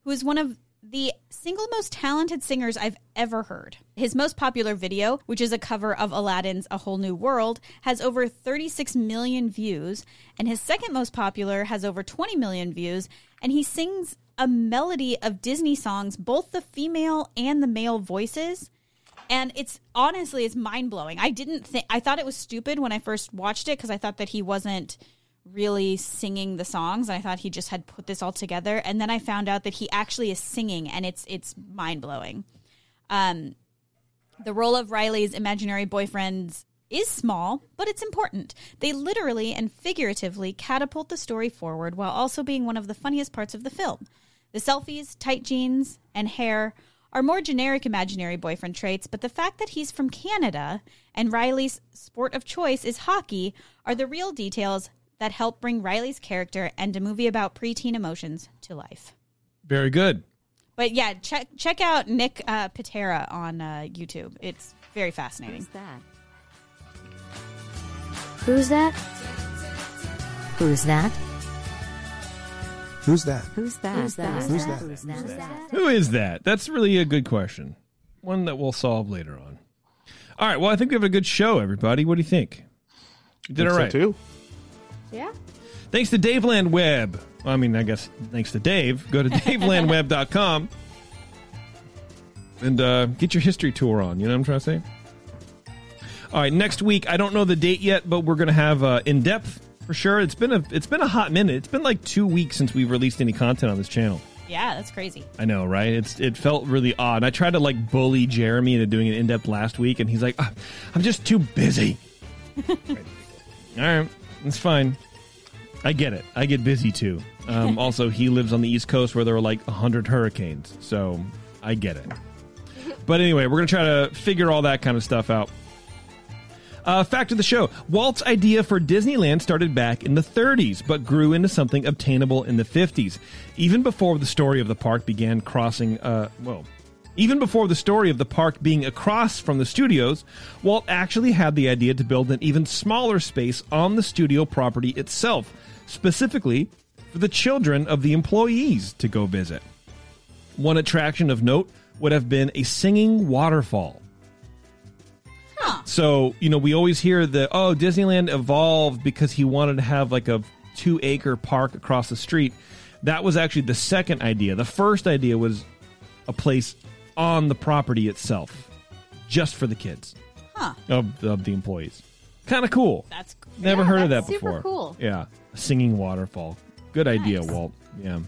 who is one of the single most talented singers I've ever heard. His most popular video, which is a cover of Aladdin's A Whole New World, has over 36 million views, and his second most popular has over 20 million views, and he sings a melody of Disney songs, both the female and the male voices. And it's honestly it's mind-blowing. I didn't think I thought it was stupid when I first watched it because I thought that he wasn't really singing the songs and I thought he just had put this all together and then I found out that he actually is singing and it's it's mind-blowing. Um the role of Riley's imaginary boyfriends is small, but it's important. They literally and figuratively catapult the story forward while also being one of the funniest parts of the film. The selfies, tight jeans, and hair are more generic imaginary boyfriend traits, but the fact that he's from Canada and Riley's sport of choice is hockey are the real details that help bring Riley's character and a movie about preteen emotions to life. Very good. But yeah, check check out Nick uh, Pitera on uh, YouTube. It's very fascinating. that? Who's that? Who's that? Who's that? Who's that? Who's that? Who's that? Who's that? Who is that? That's really a good question. One that we'll solve later on. All right. Well, I think we have a good show, everybody. What do you think? You did Think all so, right. too. Yeah. Thanks to Daveland Web. I mean, I guess thanks to Dave. Go to davelandweb.com and uh, get your history tour on. You know what I'm trying to say? All right, next week I don't know the date yet, but we're going to have uh, in depth for sure. It's been a it's been a hot minute. It's been like two weeks since we've released any content on this channel. Yeah, that's crazy. I know, right? It's it felt really odd. I tried to like bully Jeremy into doing an in depth last week, and he's like, "Ah, "I'm just too busy." All right, it's fine. I get it. I get busy too. Um, also, he lives on the East Coast where there are like hundred hurricanes, so I get it. But anyway, we're gonna try to figure all that kind of stuff out. Uh, fact of the show Walt's idea for Disneyland started back in the 30s, but grew into something obtainable in the 50s. Even before the story of the park began crossing, uh, well, even before the story of the park being across from the studios, Walt actually had the idea to build an even smaller space on the studio property itself, specifically for the children of the employees to go visit. One attraction of note would have been a singing waterfall. So, you know, we always hear that, oh, Disneyland evolved because he wanted to have like a two acre park across the street. That was actually the second idea. The first idea was a place on the property itself, just for the kids Huh. of, of the employees. Kind of cool. That's Never Yeah, heard of that before. cool. Yeah. A singing waterfall. Good idea, Walt. Yeah.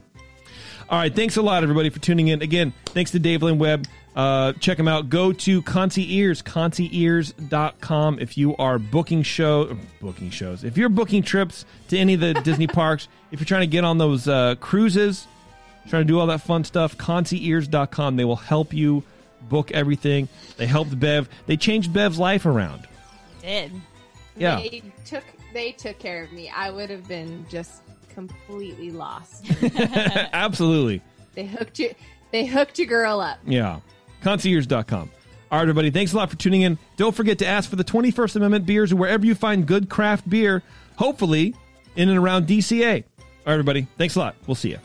All right. Thanks a lot, everybody, for tuning in. Again, thanks to Dave Lynn Webb. Uh, check him out. Go to Concy Ears, concyears.com if you are booking show booking shows. If you're booking trips to any of the Disney parks, if you're trying to get on those uh, cruises, trying to do all that fun stuff, concyears.com. They will help you book everything. They helped Bev. They changed Bev's life around. Did. Yeah. They took they took care of me. I would have been just completely lost. Absolutely. they hooked you they hooked your girl up. Yeah. Concierge.com. All right, everybody. Thanks a lot for tuning in. Don't forget to ask for the 21st Amendment beers wherever you find good craft beer, hopefully in and around DCA. All right, everybody. Thanks a lot. We'll see you.